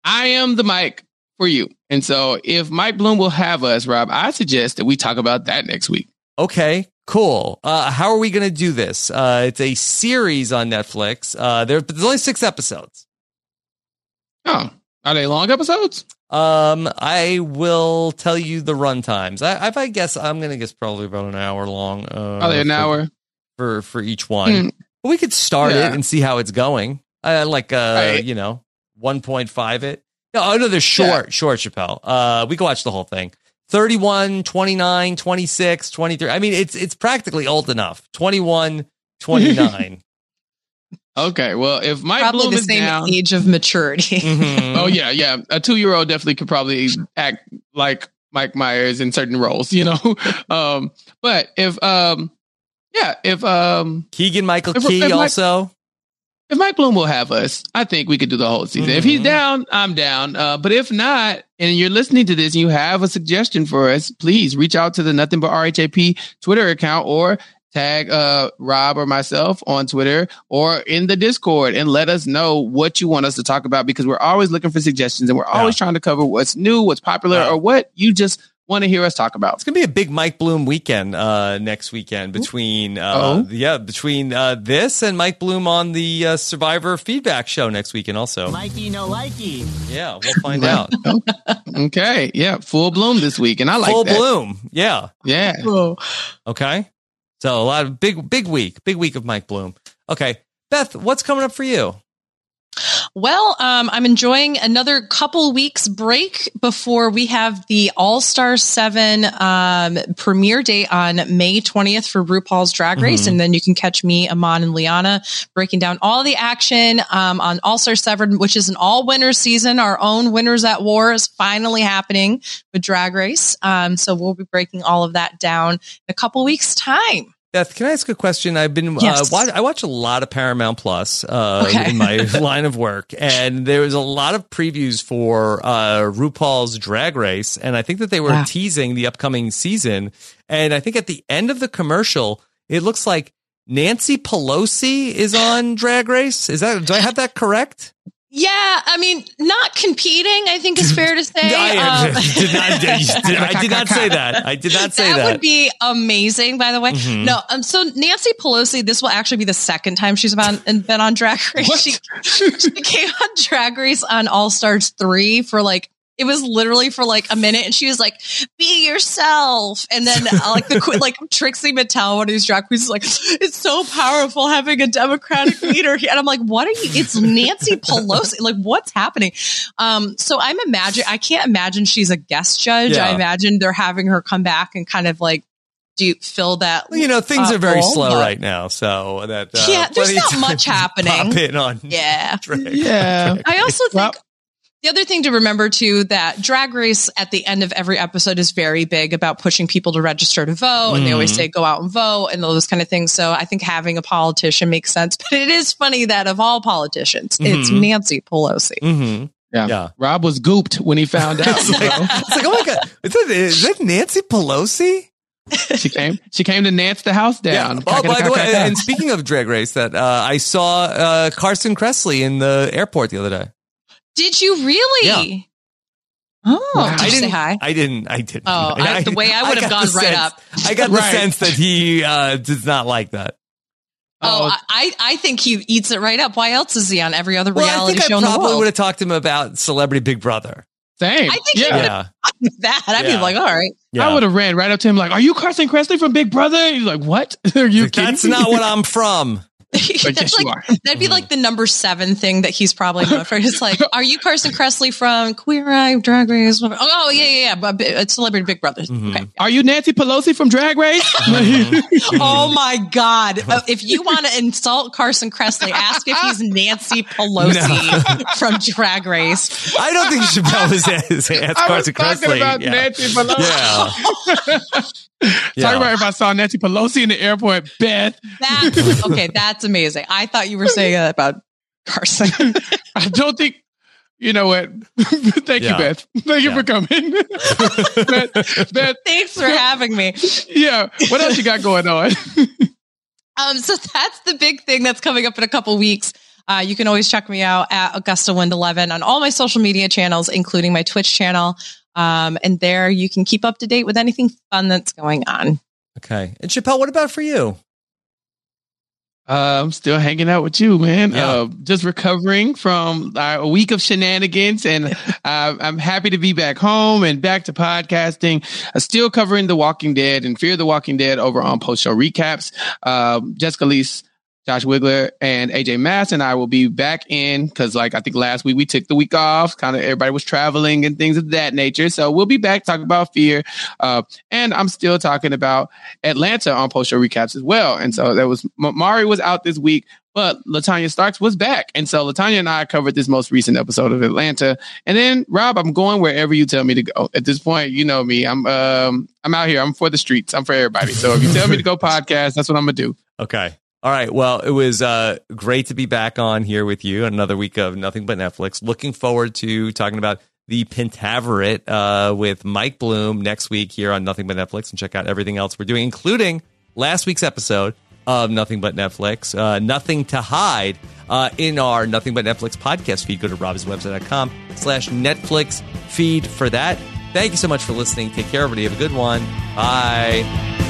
I am the Mike for you. And so if Mike Bloom will have us, Rob, I suggest that we talk about that next week. Okay, cool. Uh, how are we going to do this? Uh, it's a series on Netflix. Uh, there, there's only six episodes. Oh, are they long episodes? Um, I will tell you the run times. I, if I guess, I'm going to guess probably about an hour long. Uh, are they an for, hour? For, for each one. Mm. But we could start yeah. it and see how it's going. Uh, like, uh, right. you know, 1.5 it. No, oh, no, they're short, yeah. short, Chappelle. Uh, we can watch the whole thing. 31, 29, 26, 23. I mean, it's, it's practically old enough. 21, 29. [laughs] Okay, well, if Mike probably Bloom the is same down, age of maturity. [laughs] Mm-hmm. oh yeah, yeah, a two-year-old definitely could probably act like Mike Myers in certain roles, you know. [laughs] um, but if um, yeah, if um, Keegan Michael if, Key if Mike, also. If Mike Bloom will have us, I think we could do the whole season. Mm-hmm. If he's down, I'm down. Uh, but if not, and you're listening to this and you have a suggestion for us, please reach out to the Nothing But RHAP Twitter account or tag uh, Rob or myself on Twitter or in the Discord and let us know what you want us to talk about because we're always looking for suggestions and we're always yeah. trying to cover what's new, what's popular, yeah. or what you just want to hear us talk about. It's gonna be a big Mike Bloom weekend uh, next weekend between uh, oh. yeah between uh, this and Mike Bloom on the uh, Survivor feedback show next weekend also. Mikey no likey. Yeah, we'll find out. [laughs] okay, yeah, full bloom this week, and I like full that. bloom. Yeah, yeah. Okay. So a lot of big, big week, big week of Mike Bloom. Okay. Beth, what's coming up for you? Well, um, I'm enjoying another couple weeks break before we have the All Star Seven um, premiere date on May 20th for RuPaul's Drag Race, mm-hmm. and then you can catch me, Amon, and Liana breaking down all the action um, on All Star Seven, which is an all winners season. Our own Winners at War is finally happening with Drag Race, um, so we'll be breaking all of that down in a couple weeks' time. Beth, can I ask a question? I've been uh, yes. uh, watch, I watch a lot of Paramount Plus uh, okay. in my [laughs] line of work, and there was a lot of previews for uh, RuPaul's Drag Race, and I think that they were teasing the upcoming season. And I think at the end of the commercial, it looks like Nancy Pelosi is on Drag Race. Is that do I have that correct? Yeah, I mean, not competing. I think is fair to say. [laughs] I, um, did not, did, I did [laughs] not say that. I did not say that. That would be amazing. By the way, mm-hmm. no. Um, so Nancy Pelosi, this will actually be the second time she's been on, been on Drag Race. She, she, came on Drag Race on All Stars three for like it was literally for like a minute, and she was like, "Be yourself," and then uh, like the que- like Trixie Mattel, one of these drag queens, is like, "It's so powerful having a Democratic [laughs] leader," and I'm like, "What are you?" It's Nancy Pelosi. Like, what's happening? Um, so I'm imagine I can't imagine she's a guest judge. Yeah. I imagine they're having her come back and kind of like do fill that. Well, you know, things uh, are very role, slow but- right now, so that uh, Yeah, there's not much to happening. Pop in on Yeah. [laughs] drag. Yeah. I also think Well- the other thing to remember too that drag race at the end of every episode is very big about pushing people to register to vote and they always Mhm. say go out and vote and all those kind of things so i think having a politician makes sense but it is funny that of all politicians it's Mhm. nancy pelosi Mm-hmm. Yeah. Yeah. Rob was gooped when he found out. It's like, it's like, oh my god, is that, is that Nancy Pelosi? she came. She came to Nance the house down. Oh, by the way, and speaking of drag race, that uh, I saw uh, Carson Kressley in the airport the other day. Did you really oh Wow. did I you say didn't. hi I didn't. I didn't. Oh, I- [laughs] the way I would have gone the right sense- up. I got the Right. sense that he uh, does not like that. oh, I, I I think he eats it right up why else is he on every other Well, I reality think show I in the probably world would have talked to him about Celebrity Big Brother. same. I think he yeah. would've- Yeah, that i'd Yeah. be like all right yeah. I would have ran right up to him like, "Are you Carson Kressley from Big Brother?" He's like, "What? [laughs] Are you Like, kidding That's me?" not what I'm [laughs] from. But That's yes, you are. that'd be like the number seven thing that he's probably known for. It's like, are you Carson Kressley from Queer Eye, Drag Race? Oh, oh yeah, yeah, yeah. But it's Celebrity Big Brother. Mhm. Okay. Are you Nancy Pelosi from Drag Race? [laughs] Oh my God! Uh, if you want to insult Carson Kressley, ask if he's Nancy Pelosi [laughs] from Drag Race. I don't think Chappelle was asked I was Carson talking Kressley. about yeah. Nancy Pelosi. Yeah. [laughs] [laughs] Talking Yeah. about if I saw Nancy Pelosi in the airport, Beth. That's okay. That's amazing. I thought you were saying that about Carson. [laughs] I don't think. You know what? [laughs] Thank Yeah. you, Beth. Thank you for coming. Beth, Beth, Thanks for having me. yeah. What else you got going on? Um, so that's the big thing that's coming up in a couple weeks. Uh, you can always check me out at Augusta Wind 11 on all my social media channels, including my Twitch channel. Um, and there you can keep up to date with anything fun that's going on. Okay. And Chappelle, what about for you? Uh, I'm still hanging out with you, man. Yeah. Uh, just recovering from uh, a week of shenanigans, and [laughs] uh, I'm happy to be back home and back to podcasting. Uh, still covering The Walking Dead and Fear the Walking Dead over on post show recaps. Um, Jessica Liese, Josh Wigler and AJ Mass and I will be back in because, like, I think last week we took the week off. Kind of everybody was traveling and things of that nature. So we'll be back talking about Fear. Uh, and I'm still talking about Atlanta on post show recaps as well. And so that was Mari was out this week, but Latanya Starks was back. And so Latanya and I covered this most recent episode of Atlanta. And then Rob, I'm going wherever you tell me to go. At this point, you know me. I'm um I'm out here. I'm for the streets. I'm for everybody. So if you tell me to go [laughs] podcast, that's what I'm gonna do. Okay. All right. Well, it was uh, great to be back on here with you. Another week of nothing but Netflix. Looking forward to talking about the Pentaverate uh, with Mike Bloom next week here on Nothing But Netflix, and check out everything else we're doing, including last week's episode of Nothing But Netflix, uh, Nothing to Hide, uh, in our Nothing But Netflix podcast feed. Go to robhaswebsite.com slash Netflix feed for that. Thank you so much for listening. Take care, everybody. Have a good one. Bye.